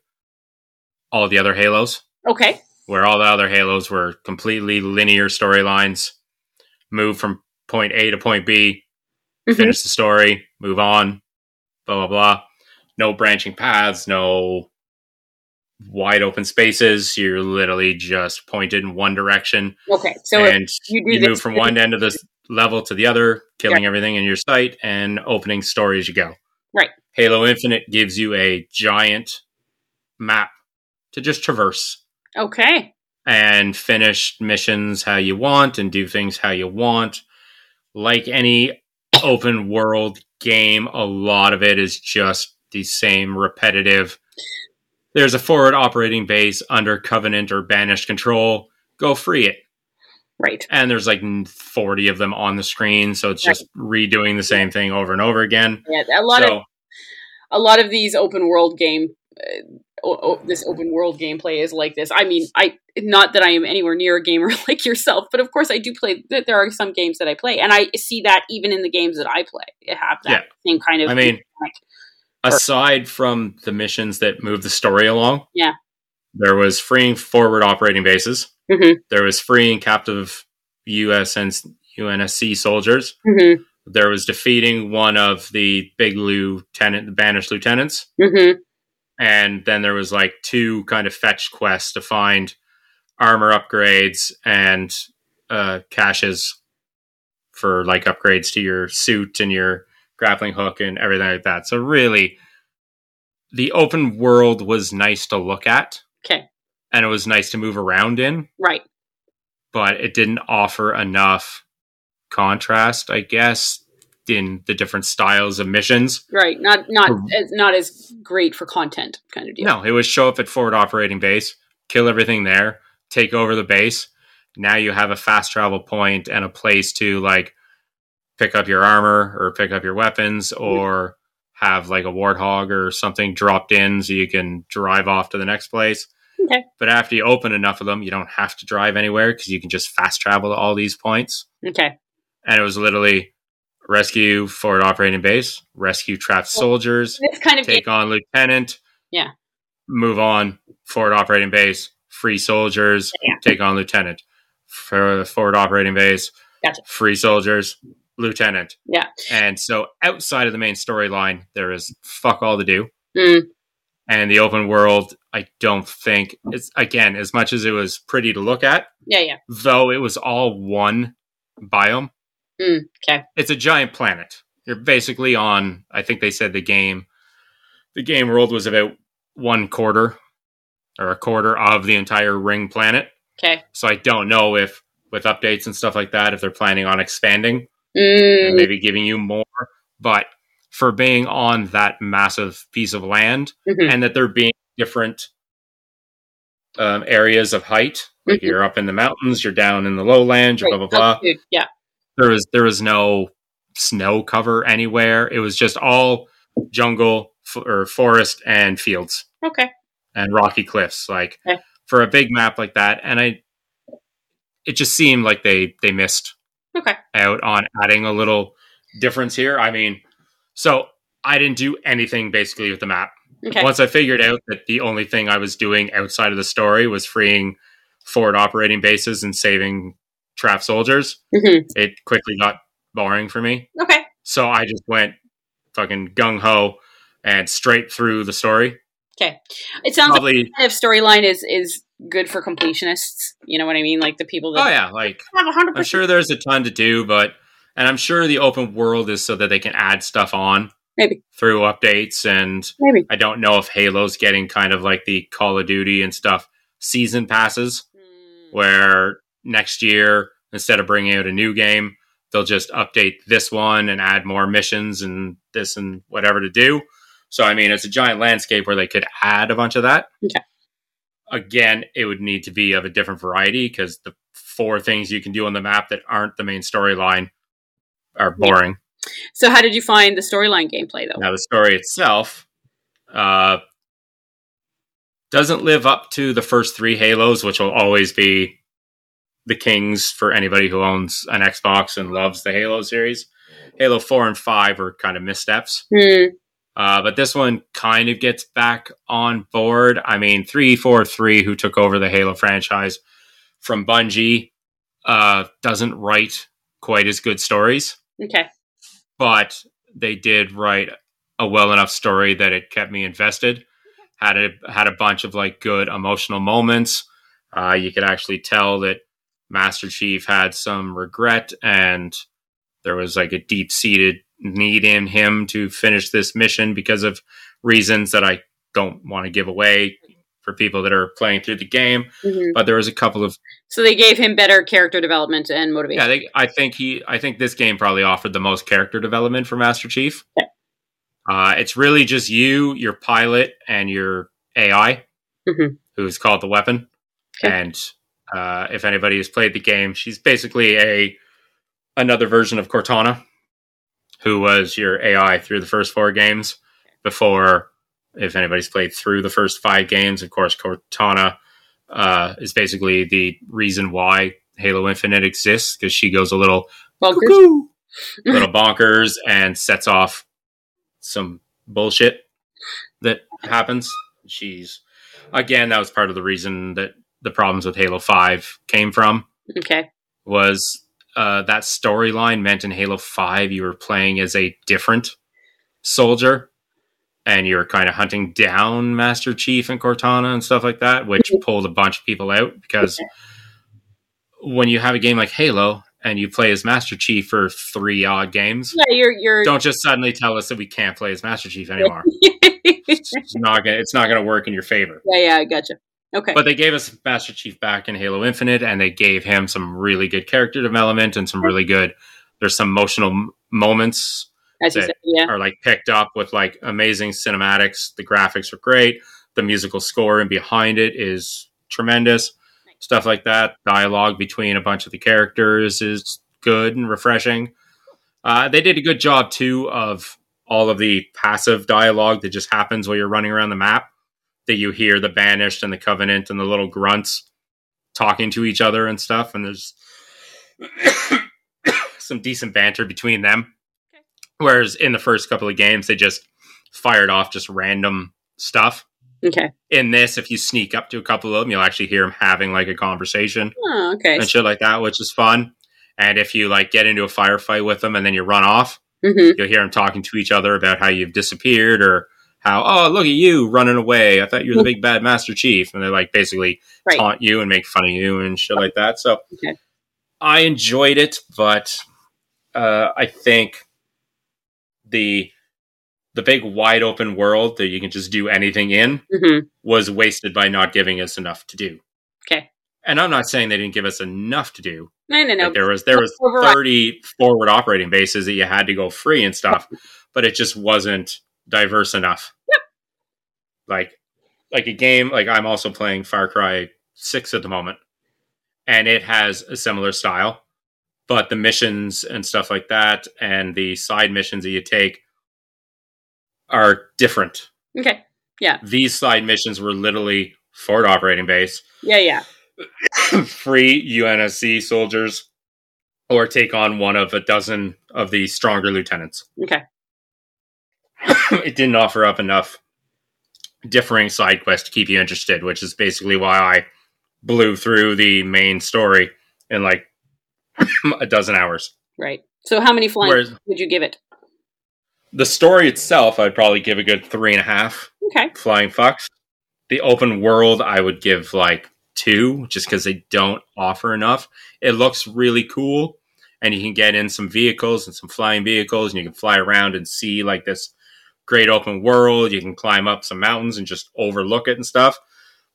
all the other Halos, okay, where all the other Halos were completely linear storylines, move from point A to point B, Mhm. finish the story, move on, blah blah blah. No branching paths, no wide open spaces. You're literally just pointed in one direction, okay. So and you you, move from one end of this level to the other, killing everything in your sight and opening story as you go. Right. Halo Infinite gives you a giant map to just traverse okay, and finish missions how you want and do things how you want. Like any open world game, a lot of it is just the same repetitive. There's a forward operating base under Covenant or Banished control. Go free it. Right. And there's like 40 of them on the screen. So it's just redoing the same thing over and over again. Yeah, a lot so, of a lot of these open world game uh, o- o- this open world gameplay is like this i mean i not that i am anywhere near a gamer like yourself but of course i do play th- there are some games that i play and i see that even in the games that i play it have that same kind of I mean, aside from the missions that move the story along, Yeah. There was freeing forward operating bases. Mhm. There was freeing captive US and UNSC soldiers. Mhm, There was defeating one of the big lieutenant, the banished lieutenants, mhm. and then there was like two kind of fetch quests to find armor upgrades and uh, caches for like upgrades to your suit and your grappling hook and everything like that. So really, the open world was nice to look at. Okay. And it was nice to move around in, Right. but it didn't offer enough contrast, I guess, in the different styles of missions. Right. Not not as not as great for content kind of deal. No, it was show up at forward operating base, kill everything there, take over the base. Now you have a fast travel point and a place to like pick up your armor or pick up your weapons mm. or have like a warthog or something dropped in so you can drive off to the next place. Okay. But after you open enough of them, you don't have to drive anywhere because you can just fast travel to all these points. Okay. And it was literally rescue forward operating base, rescue trapped soldiers, This kind of game. take on lieutenant. Yeah. Move on forward operating base, free soldiers, Yeah. take on lieutenant. For forward operating base, Gotcha. free soldiers, lieutenant. Yeah. And so outside of the main storyline, there is fuck all to do. Mm, And the open world, I don't think it's again as much as it was pretty to look at, yeah. Yeah. though it was all one biome. Mm, okay. It's a giant planet. You're basically on. I think they said the game, the game world was about one quarter or a quarter of the entire ring planet. Okay. So I don't know if with updates and stuff like that, if they're planning on expanding Mm, maybe giving you more. But for being on that massive piece of land mhm. and that there being different um, areas of height, like Mhm. you're up in the mountains, you're down in the lowlands, you're Right. blah blah blah Yeah. there was there was no snow cover anywhere. It was just all jungle f- or forest and fields Okay. and rocky cliffs. Like Okay. for a big map like that, and I, it just seemed like they they missed Okay. out on adding a little difference here. I mean, so I didn't do anything basically with the map. Okay. Once I figured out that the only thing I was doing outside of the story was freeing forward operating bases and saving trap soldiers, hmm it quickly got boring for me. Okay. So I just went fucking gung ho and straight through the story. Okay. It sounds like Probably, the kind of storyline is is good for completionists. You know what I mean? Like the people that oh yeah, like have a hundred I'm sure there's a ton to do, but and I'm sure the open world is so that they can add stuff on Maybe. through updates. And Maybe. I don't know if Halo's getting kind of like the Call of Duty and stuff season passes, Mm, where next year instead of bringing out a new game, they'll just update this one and add more missions and this and whatever to do. So I mean, it's a giant landscape where they could add a bunch of that. Okay. Again, it would need to be of a different variety because the four things you can do on the map that aren't the main storyline are boring. So how did you find the storyline gameplay though? Now the story itself uh, doesn't live up to the first three Halos, which will always be the kings for anybody who owns an Xbox and loves the Halo series. Halo Four and Five are kind of missteps. Hmm. Uh, but this one kind of gets back on board. I mean, 343, who took over the Halo franchise from Bungie, uh, doesn't write quite as good stories, Okay. but they did write a well enough story that it kept me invested. Had a had a bunch of like good emotional moments. Uh, you could actually tell that Master Chief had some regret, and there was like a deep seated need in him to finish this mission because of reasons that I don't want to give away for people that are playing through the game. Mhm. But there was a couple of So they gave him better character development and motivation. yeah. They, I think he. I think this game probably offered the most character development for Master Chief. Okay. Uh, it's really just you, your pilot, and your AI, Mhm. who's called the weapon. Okay. And uh, if anybody has played the game, she's basically a another version of Cortana, who was your AI through the first four games. Before, if anybody's played through the first five games, of course, Cortana uh, is basically the reason why Halo Infinite exists because she goes a little cuckoo, little bonkers and sets off some bullshit that happens. She's again that was part of the reason that the problems with Halo Five came from Okay. was uh, that storyline meant in Halo Five you were playing as a different soldier. And you're kind of hunting down Master Chief and Cortana and stuff like that, which pulled a bunch of people out because when you have a game like Halo and you play as Master Chief for three odd games, Yeah, you're you're don't just suddenly tell us that we can't play as Master Chief anymore. it's not gonna it's not gonna work in your favor. yeah, yeah, I gotcha. Okay. But they gave us Master Chief back in Halo Infinite, and they gave him some really good character development and some really good. There's some emotional m- moments As that said, yeah. are like picked up with like amazing cinematics. The graphics are great. The musical score and behind it is tremendous. Stuff like that. Dialogue between a bunch of the characters is good and refreshing. Uh, they did a good job too of all of the passive dialogue that just happens while you're running around the map. That you hear the Banished and the Covenant and the little grunts talking to each other and stuff, and there's some decent banter between them. Whereas in the first couple of games, they just fired off just random stuff. Okay. In this, if you sneak up to a couple of them, you'll actually hear them having like a conversation Oh, okay. and shit like that, which is fun. And if you like get into a firefight with them and then you run off, hmm you'll hear them talking to each other about how you've disappeared or how, oh, look at you running away. I thought you were the big bad Master Chief. And they like basically Right. taunt you and make fun of you and shit like that. So Okay. I enjoyed it, but uh, I think the the big wide open world that you can just do anything in hmm was wasted by not giving us enough to do. Okay. And I'm not saying they didn't give us enough to do. No, no, no. Like there was there was 30 forward operating bases that you had to go free and stuff, but it just wasn't diverse enough. Like like a game like I'm also playing Far Cry 6 at the moment and it has a similar style, but the missions and stuff like that and the side missions that you take are different. Okay. Yeah. These side missions were literally forward operating base Yeah, yeah. free UNSC soldiers or take on one of a dozen of the stronger lieutenants. Okay. it didn't offer up enough differing side quests to keep you interested, which is basically why I blew through the main story in like a dozen hours. Right. So, how many flying Whereas would you give it? the story itself, I'd probably give a good three and a half Okay. flying fucks. The open world, I would give like two, just because they don't offer enough. It looks really cool, and you can get in some vehicles and some flying vehicles, and you can fly around and see like this great open world. You can climb up some mountains and just overlook it and stuff.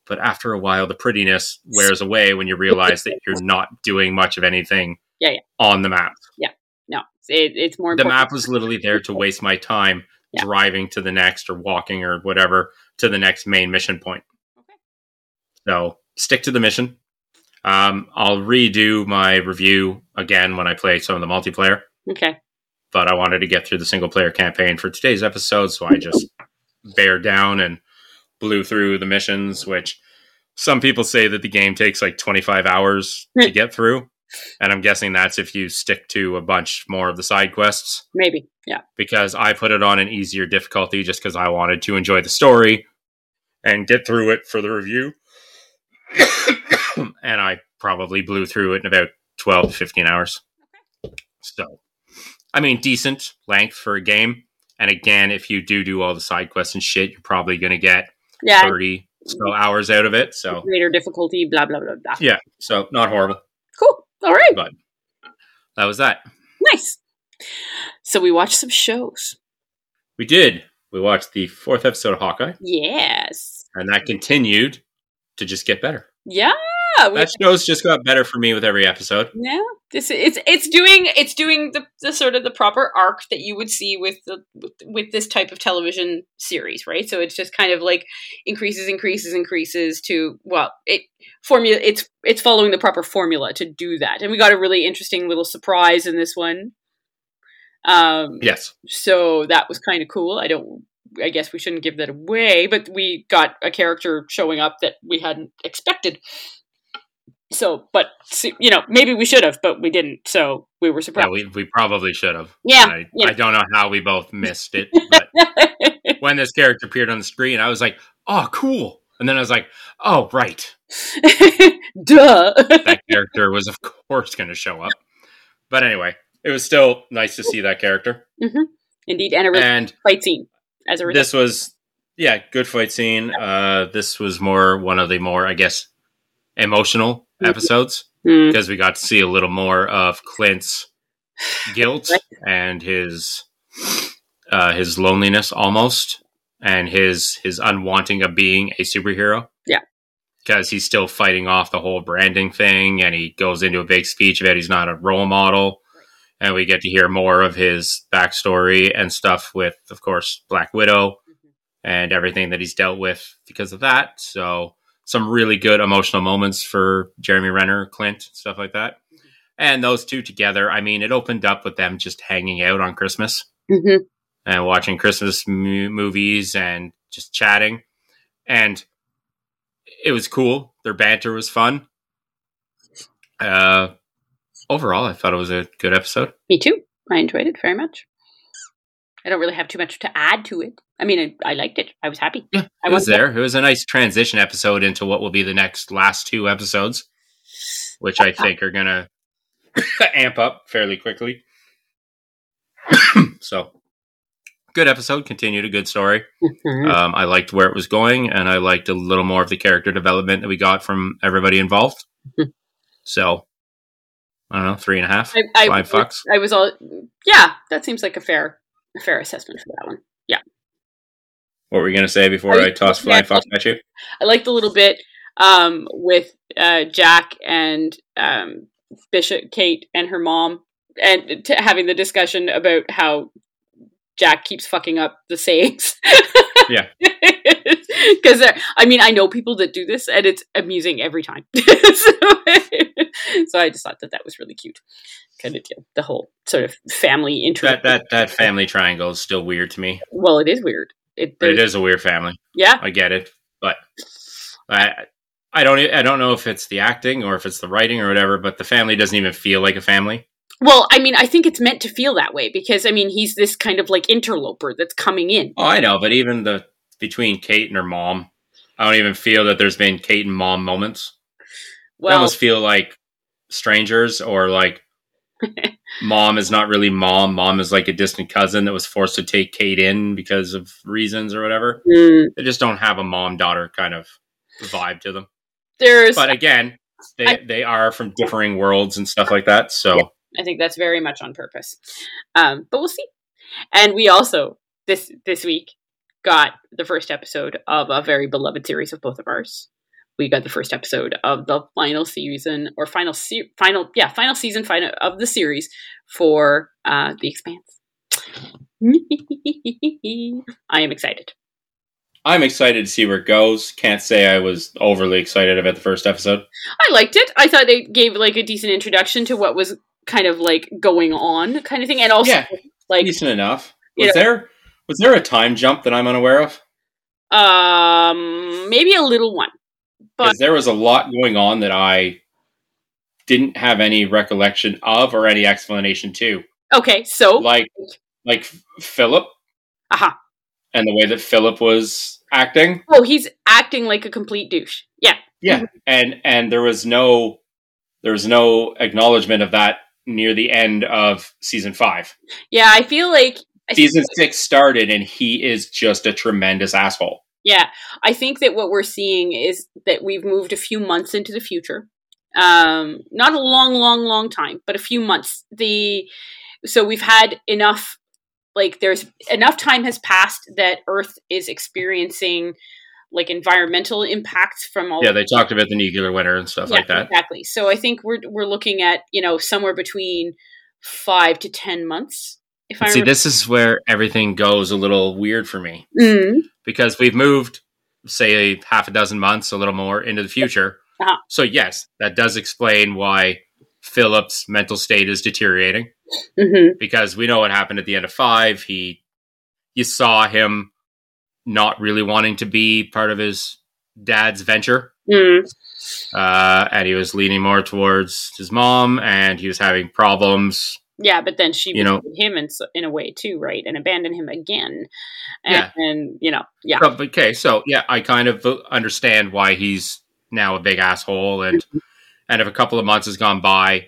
But after a while, the prettiness wears away when you realize that you're not doing much of anything Yeah, yeah. on the map. Yeah, no, it, it's more The map was literally there to waste my time Yeah. driving to the next or walking or whatever to the next main mission point. Okay. So stick to the mission. Um, I'll redo my review again when I play some of the multiplayer, Okay. But I wanted to get through the single player campaign for today's episode, so I just bear down and blew through the missions, which some people say that the game takes like 25 hours to hmm. get through. And I'm guessing that's if you stick to a bunch more of the side quests Maybe. Yeah. because I put it on an easier difficulty just because I wanted to enjoy the story and get through it for the review. and I probably blew through it in about 12 to 15 hours. So, I mean, decent length for a game. And again, if you do do all the side quests and shit, you're probably going to get Yeah. 30 so hours out of it. So, Greater difficulty, blah, blah, blah, blah. yeah, so not horrible. Cool. All right. But that was that. Nice. So, we watched some shows. We did. We watched the fourth episode of Hawkeye, Yes. and that continued to just get better. Yeah. We, That show's just got better for me with every episode. yeah. This it's it's doing it's doing the, the sort of the proper arc that you would see with the with, with this type of television series, right? So it's just kind of like increases, increases, increases to well, it formula. It's it's following the proper formula to do that, and we got a really interesting little surprise in this one. Um, Yes. so that was kind of cool. I don't. I guess we shouldn't give that away, but we got a character showing up that we hadn't expected. So, but you know, maybe we should have, but we didn't. So we were Yeah, surprised. we, we probably should have. Yeah, I, yeah. I don't know how we both missed it, but when this character appeared on the screen, I was like, oh, cool. And then I was like, oh, right. Duh. That character was, of course, going to show up. But anyway, it was still nice to see that character. Indeed, and a really And fight scene as a result. this was, yeah, good fight scene. Uh, this was more one of the more, I guess, emotional Mhm. episodes Mm. because we got to see a little more of Clint's guilt and his uh, his loneliness almost and his his unwanting of being a superhero. Yeah. Because he's still fighting off the whole branding thing and he goes into a big speech about he's not a role model. And we get to hear more of his backstory and stuff with, of course, Black Widow and everything that he's dealt with because of that. So some really good emotional moments for Jeremy Renner, Clint, stuff like that. And those two together, I mean, it opened up with them just hanging out on Christmas hmm and watching Christmas mo- movies and just chatting. And it was cool. Their banter was fun. Uh, overall, I thought it was a good episode. Me too. I enjoyed it very much. I don't really have too much to add to it. I mean, I, I liked it. I was happy. Yeah, I it was there. It was a nice transition episode into what will be the next last two episodes, which I think are gonna amp up fairly quickly. so, good episode. Continued a good story. Mhm. Um, I liked where it was going, and I liked a little more of the character development that we got from everybody involved. Mhm. so, I don't know, three and a half, I, I, five fucks. I was all, yeah, that seems like a fair, a fair assessment for that one. Yeah. What were you gonna say before I- I toss flying yeah. fucks at you? I liked a little bit um, with uh, Jack and um, Bishop, Kate, and her mom, and t- having the discussion about how Jack keeps fucking up the sayings. Yeah. Because I mean, I know people that do this, and it's amusing every time. so, so I just thought that that was really cute. Kind of yeah, the whole sort of family intro. That that that family triangle is still weird to me. well, it is weird. It, But it is a weird family. Yeah. I get it, but I I don't I don't know if it's the acting or if it's the writing or whatever. But the family doesn't even feel like a family. Well, I mean, I think it's meant to feel that way because I mean, he's this kind of like interloper that's coming in. Oh, I know, but even the between Kate and her mom, I don't even feel that there's been Kate and mom moments. I almost feel like strangers or like mom is not really mom. Mom is like a distant cousin that was forced to take Kate in because of reasons or whatever. mm, They just don't have a mom daughter kind of vibe to them. there's. But again, they I- they are from differing worlds and stuff like that. So Yeah. I think that's very much on purpose. Um, but we'll see. And we also this this week got the first episode of a very beloved series of both of ours. We got the first episode of the final season or final se- final yeah final season final of the series for uh, the Expanse. I am excited. I'm excited to see where it goes. Can't say I was overly excited about the first episode. I liked it. I thought they gave like a decent introduction to what was kind of like going on, kind of thing, and also Yeah. like Decent enough. Was know- there was there a time jump that I'm unaware of? um maybe a little one. Because there was a lot going on that I didn't have any recollection of or any explanation to. Okay, so Like like Philip aha. and the way that Philip was acting. Oh, he's acting like a complete douche. Yeah. Yeah. And and there was no there was no acknowledgement of that near the end of season five. Yeah, I feel like I Season six started and he is just a tremendous asshole. Yeah, I think that what we're seeing is that we've moved a few months into the future. Um, not a long, long, long time, but a few months. The so we've had enough. Like, there's enough time has passed that Earth is experiencing like environmental impacts from all. Yeah, they talked about the nuclear winter and stuff Yeah, like that. exactly. So I think we're we're looking at you know somewhere between five to ten months. If I See, remember. this is where everything goes a little weird for me Mm, because we've moved, say, a half a dozen months, a little more into the future. Uh-huh. So, yes, that does explain why Philip's mental state is deteriorating mhm. because we know what happened at the end of five. He, you saw him not really wanting to be part of his dad's venture, Mm, uh, and he was leaning more towards his mom, and he was having problems. Yeah, but then she You know- him in in a way too, right? And abandoned him again. And, Yeah. and you know, yeah, okay, so yeah, I kind of understand why he's now a big asshole, and Mm-hmm. and if a couple of months has gone by,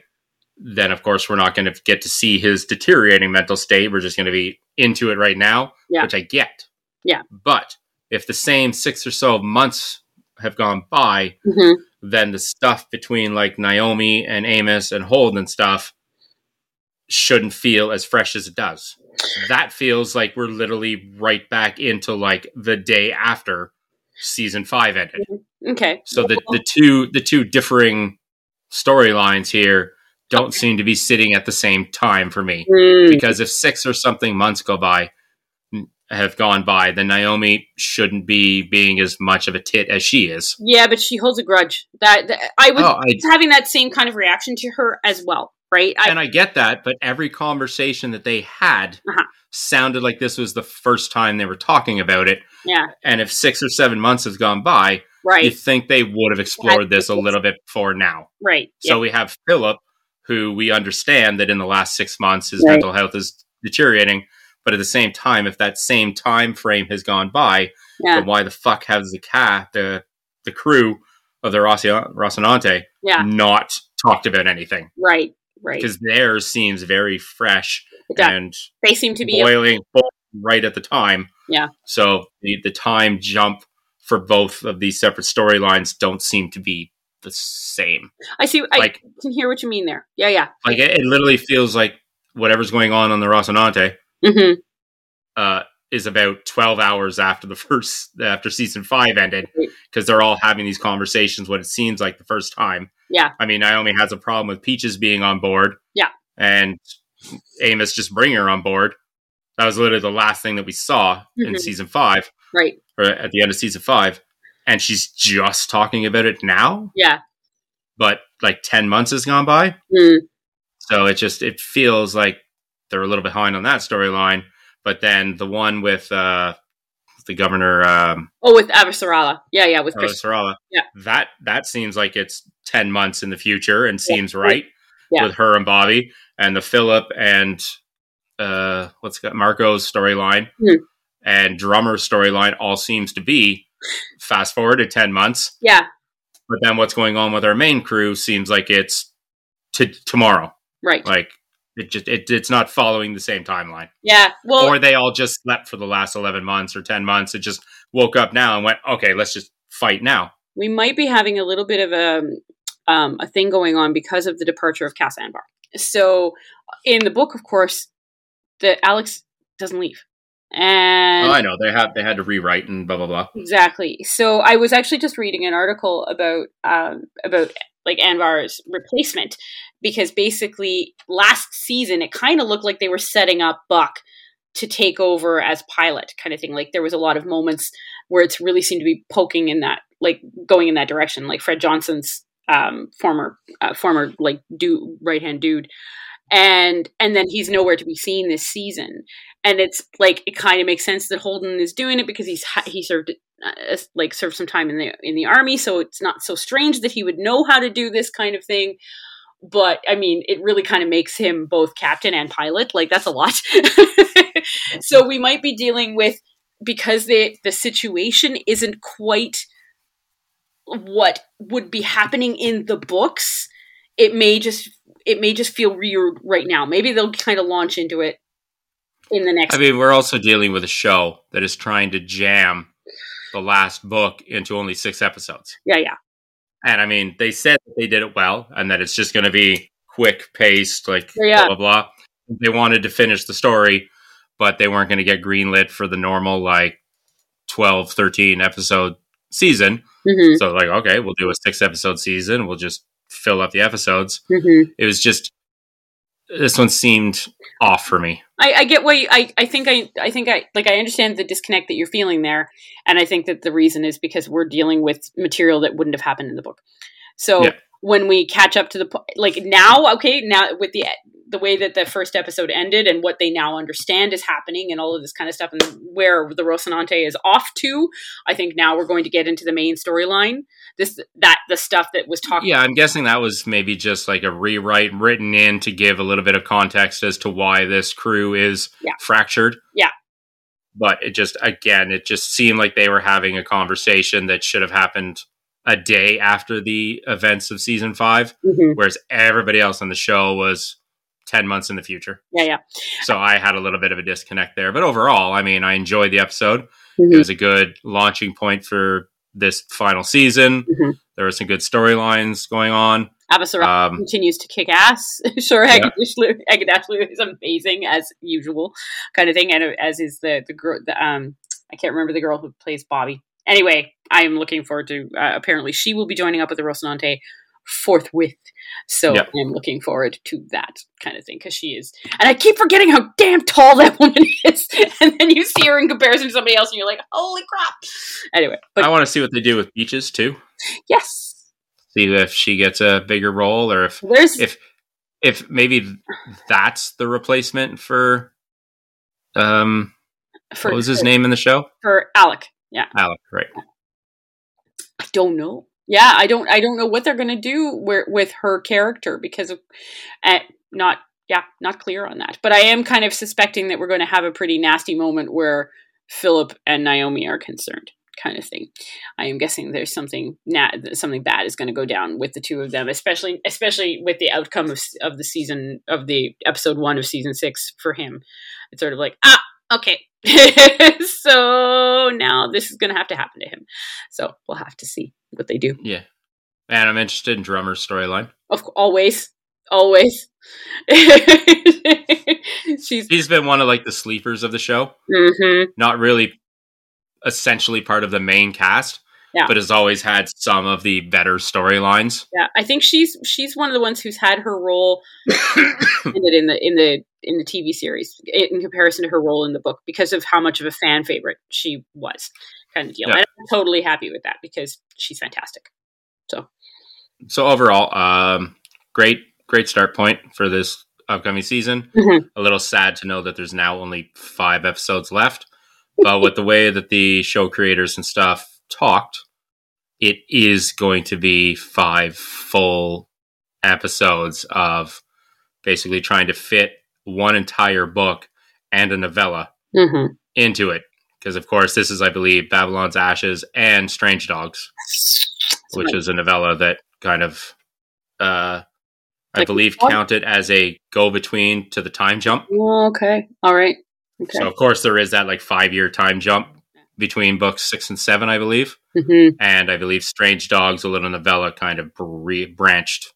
then of course we're not going to get to see his deteriorating mental state. We're just going to be into it right now, Yeah. which I get. Yeah. But if the same six or so months have gone by, Mhm. then the stuff between like Naomi and Amos and Holden and stuff shouldn't feel as fresh as it does. That feels like we're literally right back into like the day after season five ended. Okay. So the, the two the two differing storylines here don't seem to be sitting at the same time for me. Mm, Because if six or something months go by have gone by, then Naomi shouldn't be being as much of a tit as she is. yeah, but she holds a grudge. That, that- I was Oh, I having that same kind of reaction to her as well, right? I, and I get that, but every conversation that they had Uh-huh. sounded like this was the first time they were talking about it. yeah, And if six or seven months has gone by, right. you think they would have explored this a little bit before now. right. So yeah, we have Philip, who we understand that in the last six months his Right. mental health is deteriorating. But at the same time, if that same time frame has gone by, yeah, then why the fuck has the cat the the crew of the Rossi- Rocinante yeah, not talked about anything? right, right. Because theirs seems very fresh and They seem to be a- boiling right at the time. Yeah. So the the time jump for both of these separate storylines don't seem to be the same. I see. I can hear what you mean there. Yeah, yeah. like it, it literally feels like whatever's going on on the Rocinante hmm uh, is about 12 hours after the first after season five ended because they're all having these conversations what it seems like the first time Yeah. i mean naomi has a problem with peaches being on board Yeah. and amos just bringing her on board that was literally the last thing that we saw in Mhm. season five Right. or at the end of season five and she's just talking about it now Yeah. but like 10 months has gone by Mm. so it just it feels like they're a little behind on that storyline. But then the one with uh, the governor um, Oh, with Avasarala. Yeah, yeah, with uh, Chris. Sarala, Yeah. that that seems like it's ten months in the future and Yeah. seems right Yeah. with her and Bobby and the Filip and uh, what's got Marco's storyline Hmm. and Drummer's storyline all seems to be fast forward to ten months. Yeah, But then what's going on with our main crew seems like it's to tomorrow. right. Like it just it, it's not following the same timeline. Yeah. Well, or they all just slept for the last 11 months or 10 months and just woke up now and went okay let's just fight now we might be having a little bit of a um, a thing going on because of the departure of Cas Anvar. So, in the book, of course, that Alex doesn't leave, and oh, i know they had they had to rewrite and blah blah blah Exactly. So I was actually just reading an article about um, about like Anvar's replacement because basically last season it kind of looked like they were setting up Buck to take over as pilot kind of thing. Like there was a lot of moments where it's really seemed to be poking in that like going in that direction. Like Fred Johnson's um, former uh, former like do right hand dude. And and then he's nowhere to be seen this season and it's like it kind of makes sense that Holden is doing it because he's he served uh, like served some time in the in the army, so it's not so strange that he would know how to do this kind of thing. But I mean, it really kind of makes him both captain and pilot. Like that's a lot. so we might be dealing with because the the situation isn't quite what would be happening in the books. It may just it may just feel weird right now. Maybe they'll kind of launch into it in the next i mean we're also dealing with a show that is trying to jam the last book into only six episodes yeah yeah and i mean they said that they did it well and that it's just going to be quick paced like Yeah. blah blah blah they wanted to finish the story but they weren't going to get greenlit for the normal like 12 13 episode season hmm So like, okay, we'll do a six episode season. We'll just fill up the episodes. hmm It was just this one seemed off for me. I, I get what you, I, I think I, I think I, like, I understand the disconnect that you're feeling there. And I think that the reason is because we're dealing with material that wouldn't have happened in the book. So Yeah. when we catch up to the, like now, okay, now with the, the way that the first episode ended and what they now understand is happening and all of this kind of stuff and where the Rocinante is off to, I think now we're going to get into the main storyline. This, that, the stuff that was talked Yeah, I'm guessing that was maybe just like a rewrite written in to give a little bit of context as to why this crew is Yeah. fractured. Yeah. But it just again, it just seemed like they were having a conversation that should have happened a day after the events of season five, Mhm. whereas everybody else on the show was ten months in the future. Yeah. Yeah. So I had a little bit of a disconnect there. But overall, I mean, I enjoyed the episode. Mhm. It was a good launching point for this final season. Mhm. There were some good storylines going on. Avasarala Um, continues to kick ass. sure, Yeah. Aghdashloo is amazing as usual, kind of thing, and as is the the girl. The, um, I can't remember the girl who plays Bobby. Anyway, I am looking forward to. Uh, apparently, she will be joining up with the Rocinante forthwith. So Yeah. I'm looking forward to that kind of thing because she is, and I keep forgetting how damn tall that woman is. And then you see her in comparison to somebody else, and you're like, "Holy crap!" Anyway, but I want to see what they do with Peaches too. yes, See if she gets a bigger role, or if there's if if maybe that's the replacement for um for, what was his for, name in the show? for Alec. Yeah. Alec, right? I don't know. Yeah, I don't. I don't know what they're going to do where, with her character because of uh, not. Yeah, not clear on that. But I am kind of suspecting that we're going to have a pretty nasty moment where Filip and Naomi are concerned, kind of thing. I am guessing there's something na- something bad is going to go down with the two of them, especially especially with the outcome of of the season of the episode one of season six for him. It's sort of like ah okay. so now this is going to have to happen to him. So we'll have to see what they do. Yeah. And I'm interested in Drummer's storyline. Of always, always. She's He's been one of like the sleepers of the show. mhm. Not really essentially part of the main cast, Yeah. but has always had some of the better storylines. yeah. I think she's she's one of the ones who's had her role in the in the in the TV series in comparison to her role in the book because of how much of a fan favorite she was, kind of deal. Yeah. I'm totally happy with that because she's fantastic. So so overall, um, great, great start point for this upcoming season. Mhm. A little sad to know that there's now only five episodes left, but with the way that the show creators and stuff talked, it is going to be five full episodes of basically trying to fit one entire book and a novella hmm into it. Because of course, this is, I believe, Babylon's Ashes and Strange Dogs which is a novella that kind of, uh, I believe, counted as a go between to the time jump. Oh, okay, all right, okay. So, of course, there is that like five year time jump between books six and seven, I believe. hmm And I believe Strange Dogs, a little novella, kind of bre- branched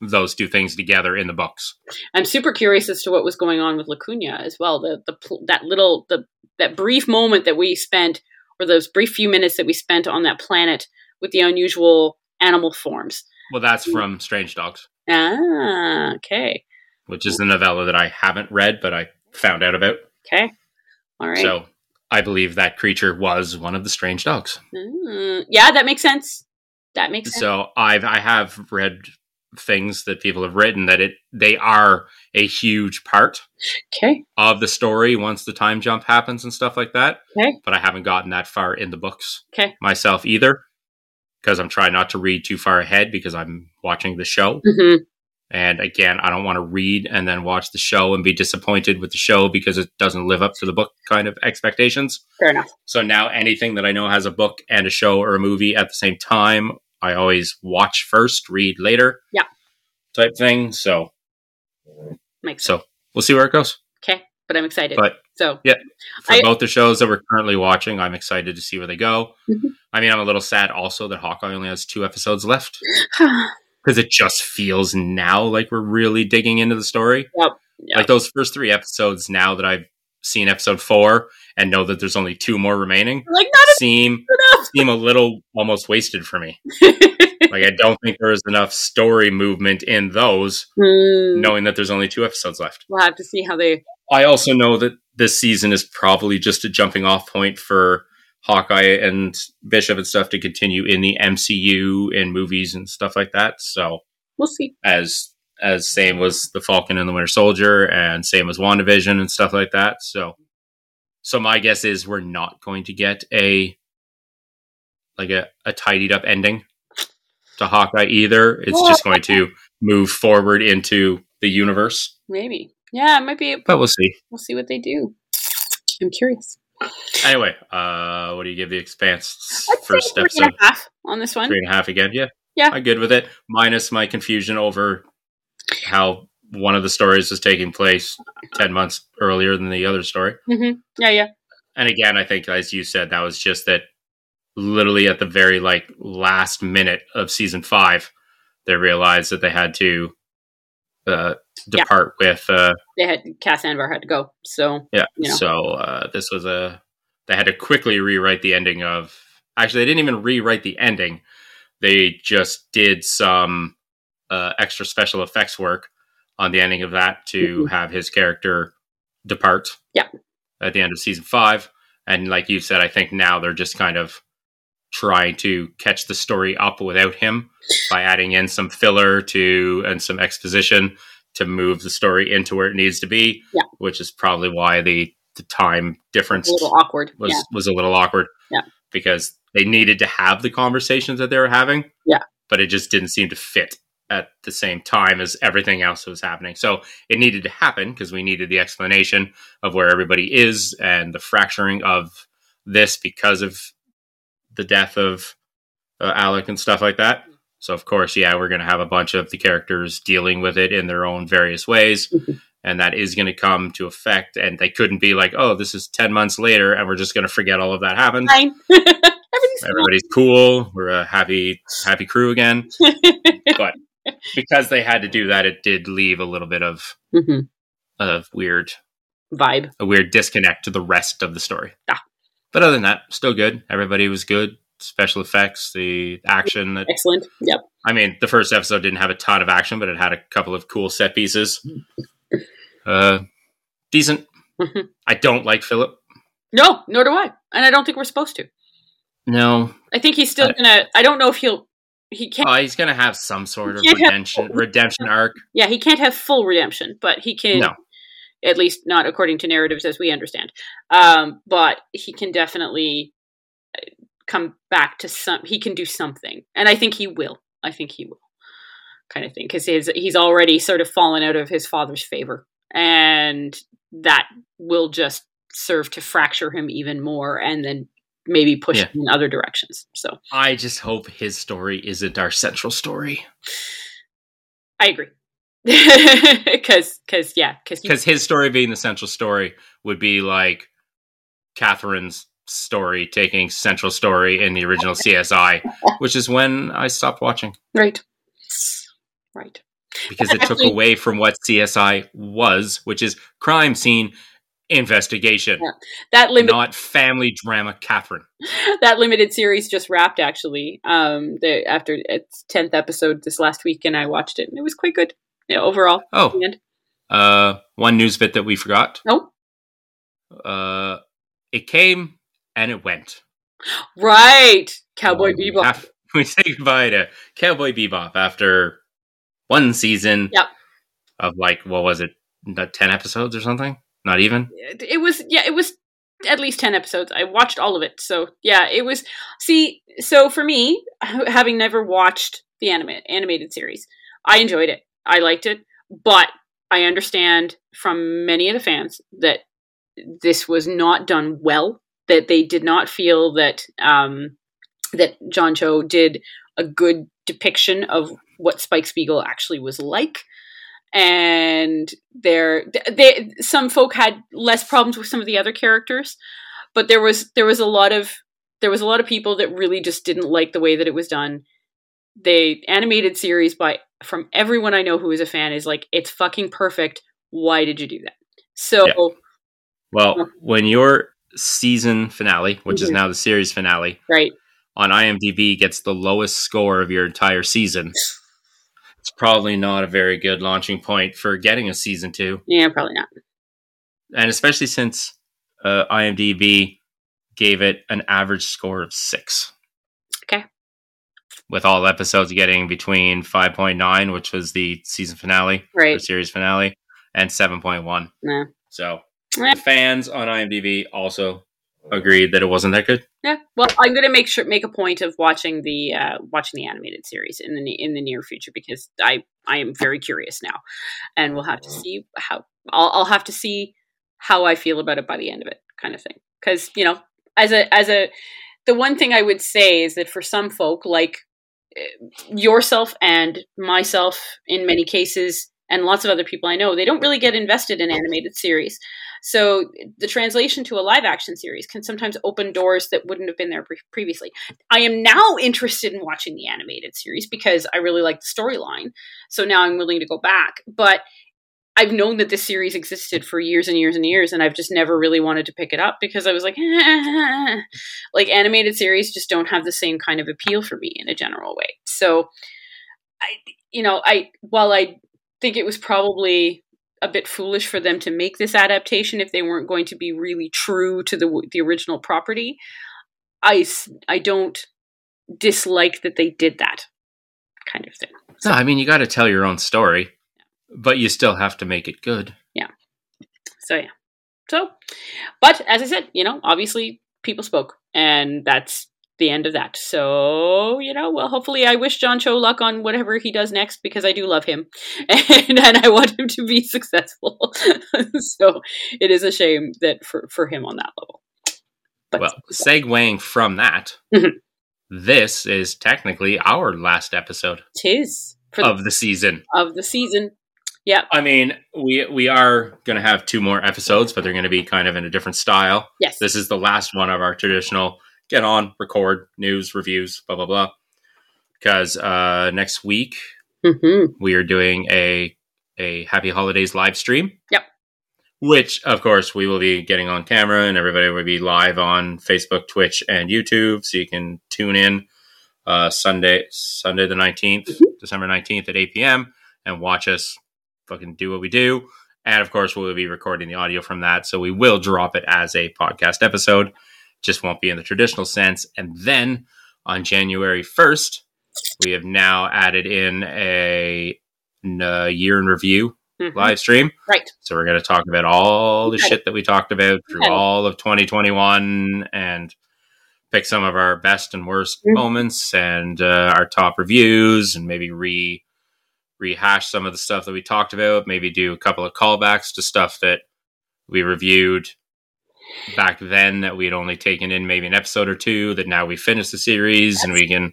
those two things together in the books. I'm super curious as to what was going on with Laconia as well. The the that little the that brief moment that we spent, or those brief few minutes that we spent on that planet with the unusual animal forms. Well, that's from Strange Dogs, Ah, okay, which is the novella that I haven't read, but I found out about. okay, all right. So I believe that creature was one of the Strange Dogs. Mm, yeah, that makes sense. That makes sense. So I've I have read things that people have written that it they are a huge part Okay, of the story once the time jump happens and stuff like that. Okay. But I haven't gotten that far in the books okay. myself either because I'm trying not to read too far ahead because I'm watching the show. hmm And again, I don't want to read and then watch the show and be disappointed with the show because it doesn't live up to the book kind of expectations. Fair enough. So now anything that I know has a book and a show or a movie at the same time, I always watch first, read later. Yeah. Type thing. So Makes so we'll see where it goes. okay, but I'm excited. But so yeah. for I- both the shows that we're currently watching, I'm excited to see where they go. Mhm. I mean, I'm a little sad also that Hawkeye only has two episodes left because it just feels now like we're really digging into the story. Yep. Yep. Like those first three episodes now that I've seen episode four and know that there's only two more remaining like not seem enough. Seem a little almost wasted for me. Like I don't think there is enough story movement in those, Hmm, knowing that there's only two episodes left. We'll have to see how they. I also know that this season is probably just a jumping off point for Hawkeye and Bishop and stuff to continue in the MCU in movies and stuff like that. So We'll see. as as same was the Falcon and the Winter Soldier and same as WandaVision and stuff like that. So so my guess is we're not going to get a like a, a tidied up ending to Hawkeye either. It's just going to move forward into the universe. Maybe. Yeah, it might be. But we'll see. We'll see what they do. I'm curious. Anyway, uh what do you give the expanse I'd first three episode? and a half on this one. Three and a half again, yeah. Yeah. I'm good with it. Minus my confusion over how one of the stories was taking place ten months earlier than the other story. hmm Yeah, yeah. And again, I think as you said, that was just that literally at the very like last minute of season five, they realized that they had to uh, Yeah. depart with uh, They had Cas Anvar had to go. So yeah. You know. So uh, this was a they had to quickly rewrite the ending of. Actually, they didn't even rewrite the ending. They just did some uh, extra special effects work on the ending of that to Mhm. have his character depart. Yeah. At the end of season five, and like you said, I think now they're just kind of trying to catch the story up without him by adding in some filler to and some exposition to move the story into where it needs to be. Yeah. Which is probably why the the time difference a little awkward. was yeah. was a little awkward. Yeah. Because they needed to have the conversations that they were having. Yeah. But it just didn't seem to fit at the same time as everything else was happening. So it needed to happen because we needed the explanation of where everybody is and the fracturing of this because of the death of uh, Alec and stuff like that. So of course, yeah, we're going to have a bunch of the characters dealing with it in their own various ways. And that is going to come to effect. And they couldn't be like, oh, this is 10 months later and we're just going to forget all of that happened. Everything's Everybody's cool. We're a happy, happy crew again. But because they had to do that, it did leave a little bit of, Mhm. of weird, Vibe. a weird disconnect to the rest of the story. Yeah. But other than that, still good. Everybody was good. Special effects, the action. That, Excellent. Yep. I mean, the first episode didn't have a ton of action, but it had a couple of cool set pieces. Uh, decent. Mhm. I don't like Filip. No, nor do I. And I don't think we're supposed to. No, I think he's still I- gonna. I don't know if he'll. He can't. oh, he's gonna have some sort of have- redemption redemption arc. yeah, he can't have full redemption, but he can. No. At least not according to narratives as we understand. Um, but he can definitely uh, come back to some. He can do something, and I think he will. I think he will. Kind of thing, because he's he's already sort of fallen out of his father's favor, and that will just serve to fracture him even more, and then maybe push Yeah. him in other directions. So I just hope his story isn't our central story I agree. Because, because, yeah, because because his story being the central story would be like Catherine's story taking central story in the original CSI, which is when I stopped watching right, right. because it took away from what CSI was, which is crime scene investigation, Yeah. That limit, not family drama. Catherine. that limited series just wrapped actually. Um, the after its tenth episode this last week, and I watched it, and it was quite good. Yeah, overall. Oh, uh, one news bit that we forgot. Nope. Uh, it came and it went. right, Cowboy We Bebop. have- we say goodbye to Cowboy Bebop after one season Yep. of like what was it, ten episodes or something? Not even. It, was yeah, it was at least ten episodes. I watched all of it, so yeah, it was. See, so for me, having never watched the anime animated series, I enjoyed it. I liked it, but I understand from many of the fans that this was not done well. That they did not feel that um, that John Cho did a good depiction of what Spike Spiegel actually was like and there they some folk had less problems with some of the other characters but there was there was a lot of there was a lot of people that really just didn't like the way that it was done the animated series by from everyone i know who is a fan is like it's fucking perfect why did you do that so Yeah. Well, when your season finale, which is Mhm. now the series finale, right on IMDb gets the lowest score of your entire season, it's probably not a very good launching point for getting a season two. yeah probably not and especially since uh, IMDb gave it an average score of six. With all episodes getting between 5.9, which was the season finale, right series finale, and 7.1. Nah. So the fans on IMDb also agreed that it wasn't that good. Yeah, well, I'm going to make sure make a point of watching the uh, watching the animated series in the in the near future because I I am very curious now, and we'll have to see how I'll, I'll have to see how I feel about it by the end of it, kind of thing. Because you know, as a as a the one thing I would say is that for some folk like yourself and myself, in many cases, and lots of other people I know, they don't really get invested in animated series. So the translation to a live action series can sometimes open doors that wouldn't have been there pre- previously. I am now interested in watching the animated series because I really like the storyline. So now I'm willing to go back. But I've known that this series existed for years and years and years, and I've just never really wanted to pick it up because I was like, like animated series just don't have the same kind of appeal for me in a general way. So, I, you know, I while I think it was probably a bit foolish for them to make this adaptation if they weren't going to be really true to the the original property. I I don't dislike that they did that kind of thing. No, I mean you got to tell your own story, but you still have to make it good. Yeah. So yeah. So, but as I said, you know, obviously people spoke, and that's the end of that. So, you know, well, hopefully I wish John Cho luck on whatever he does next because I do love him and, and I want him to be successful. so it is a shame that for, for him on that level. But, well, segueing from that, Mhm. this is technically our last episode tis of the, the season. of the season. Yeah. I mean, we we are going to have two more episodes, but they're going to be kind of in a different style. Yes. This is the last one of our traditional get on, record, news, reviews, blah blah blah. Because uh, next week mm-hmm. we are doing a a Happy Holidays live stream. Yep. Which, of course, we will be getting on camera, and everybody will be live on Facebook, Twitch, and YouTube, so you can tune in uh, Sunday, Sunday the 19th Mhm. December nineteenth at eight p.m. and watch us fucking do what we do. And of course, we'll be recording the audio from that, so we will drop it as a podcast episode. Just won't be in the traditional sense. And then on January first, we have now added in a, uh, year in review Mhm. live stream. Right. So we're going to talk about all the Okay. shit that we talked about through Okay. all of 2021 and pick some of our best and worst Mhm. moments and uh, our top reviews and maybe re rehash some of the stuff that we talked about. Maybe do a couple of callbacks to stuff that we reviewed back then that we had only taken in maybe an episode or two that now we finished the series and we can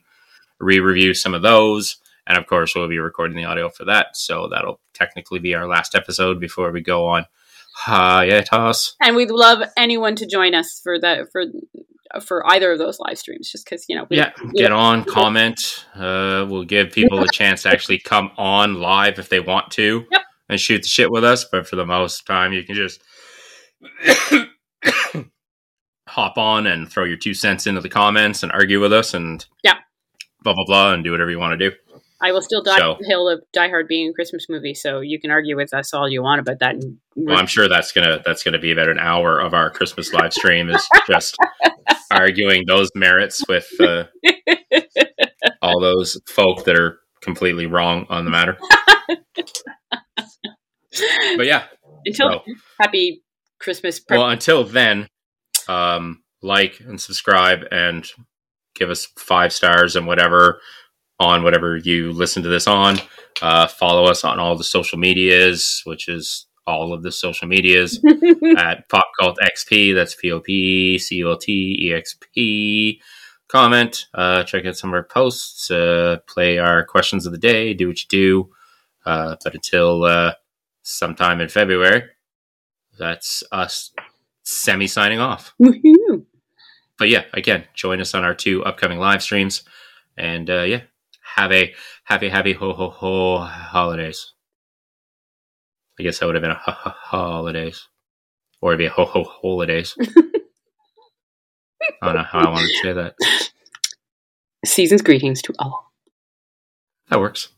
re-review some of those and of course we'll be recording the audio for that so that'll technically be our last episode before we go on hiatus And we'd love anyone to join us for that for for either of those live streams, just because you know. We, yeah get on comment uh, we'll give people a chance to actually come on live if they want to Yep. and shoot the shit with us but for the most time you can just hop on and throw your two cents into the comments and argue with us and Yeah. blah blah blah and do whatever you want to do I will still die So- the hill of Die Hard being a Christmas movie, so you can argue with us all you want about that. Well i'm sure that's gonna that's gonna be about an hour of our christmas live stream is just arguing those merits with uh, all those folk that are completely wrong on the matter but yeah until so- happy Christmas. Well until then um like and subscribe and give us five stars and whatever on whatever you listen to this on. Uh follow us on all the social medias which is all of the social medias at pop cult xp that's p-o-p-c-u-l-t-e-x-p comment uh check out some of our posts uh play our questions of the day do what you do. Uh but until uh sometime in february that's us semi signing off. Woohoo. but yeah again join us on our two upcoming live streams. And uh yeah have a happy happy ho ho ho holidays. I guess that would have been a ho ho holidays. Or it'd be a ho ho holidays. I don't know how i wanted to say that. Season's greetings to all. that works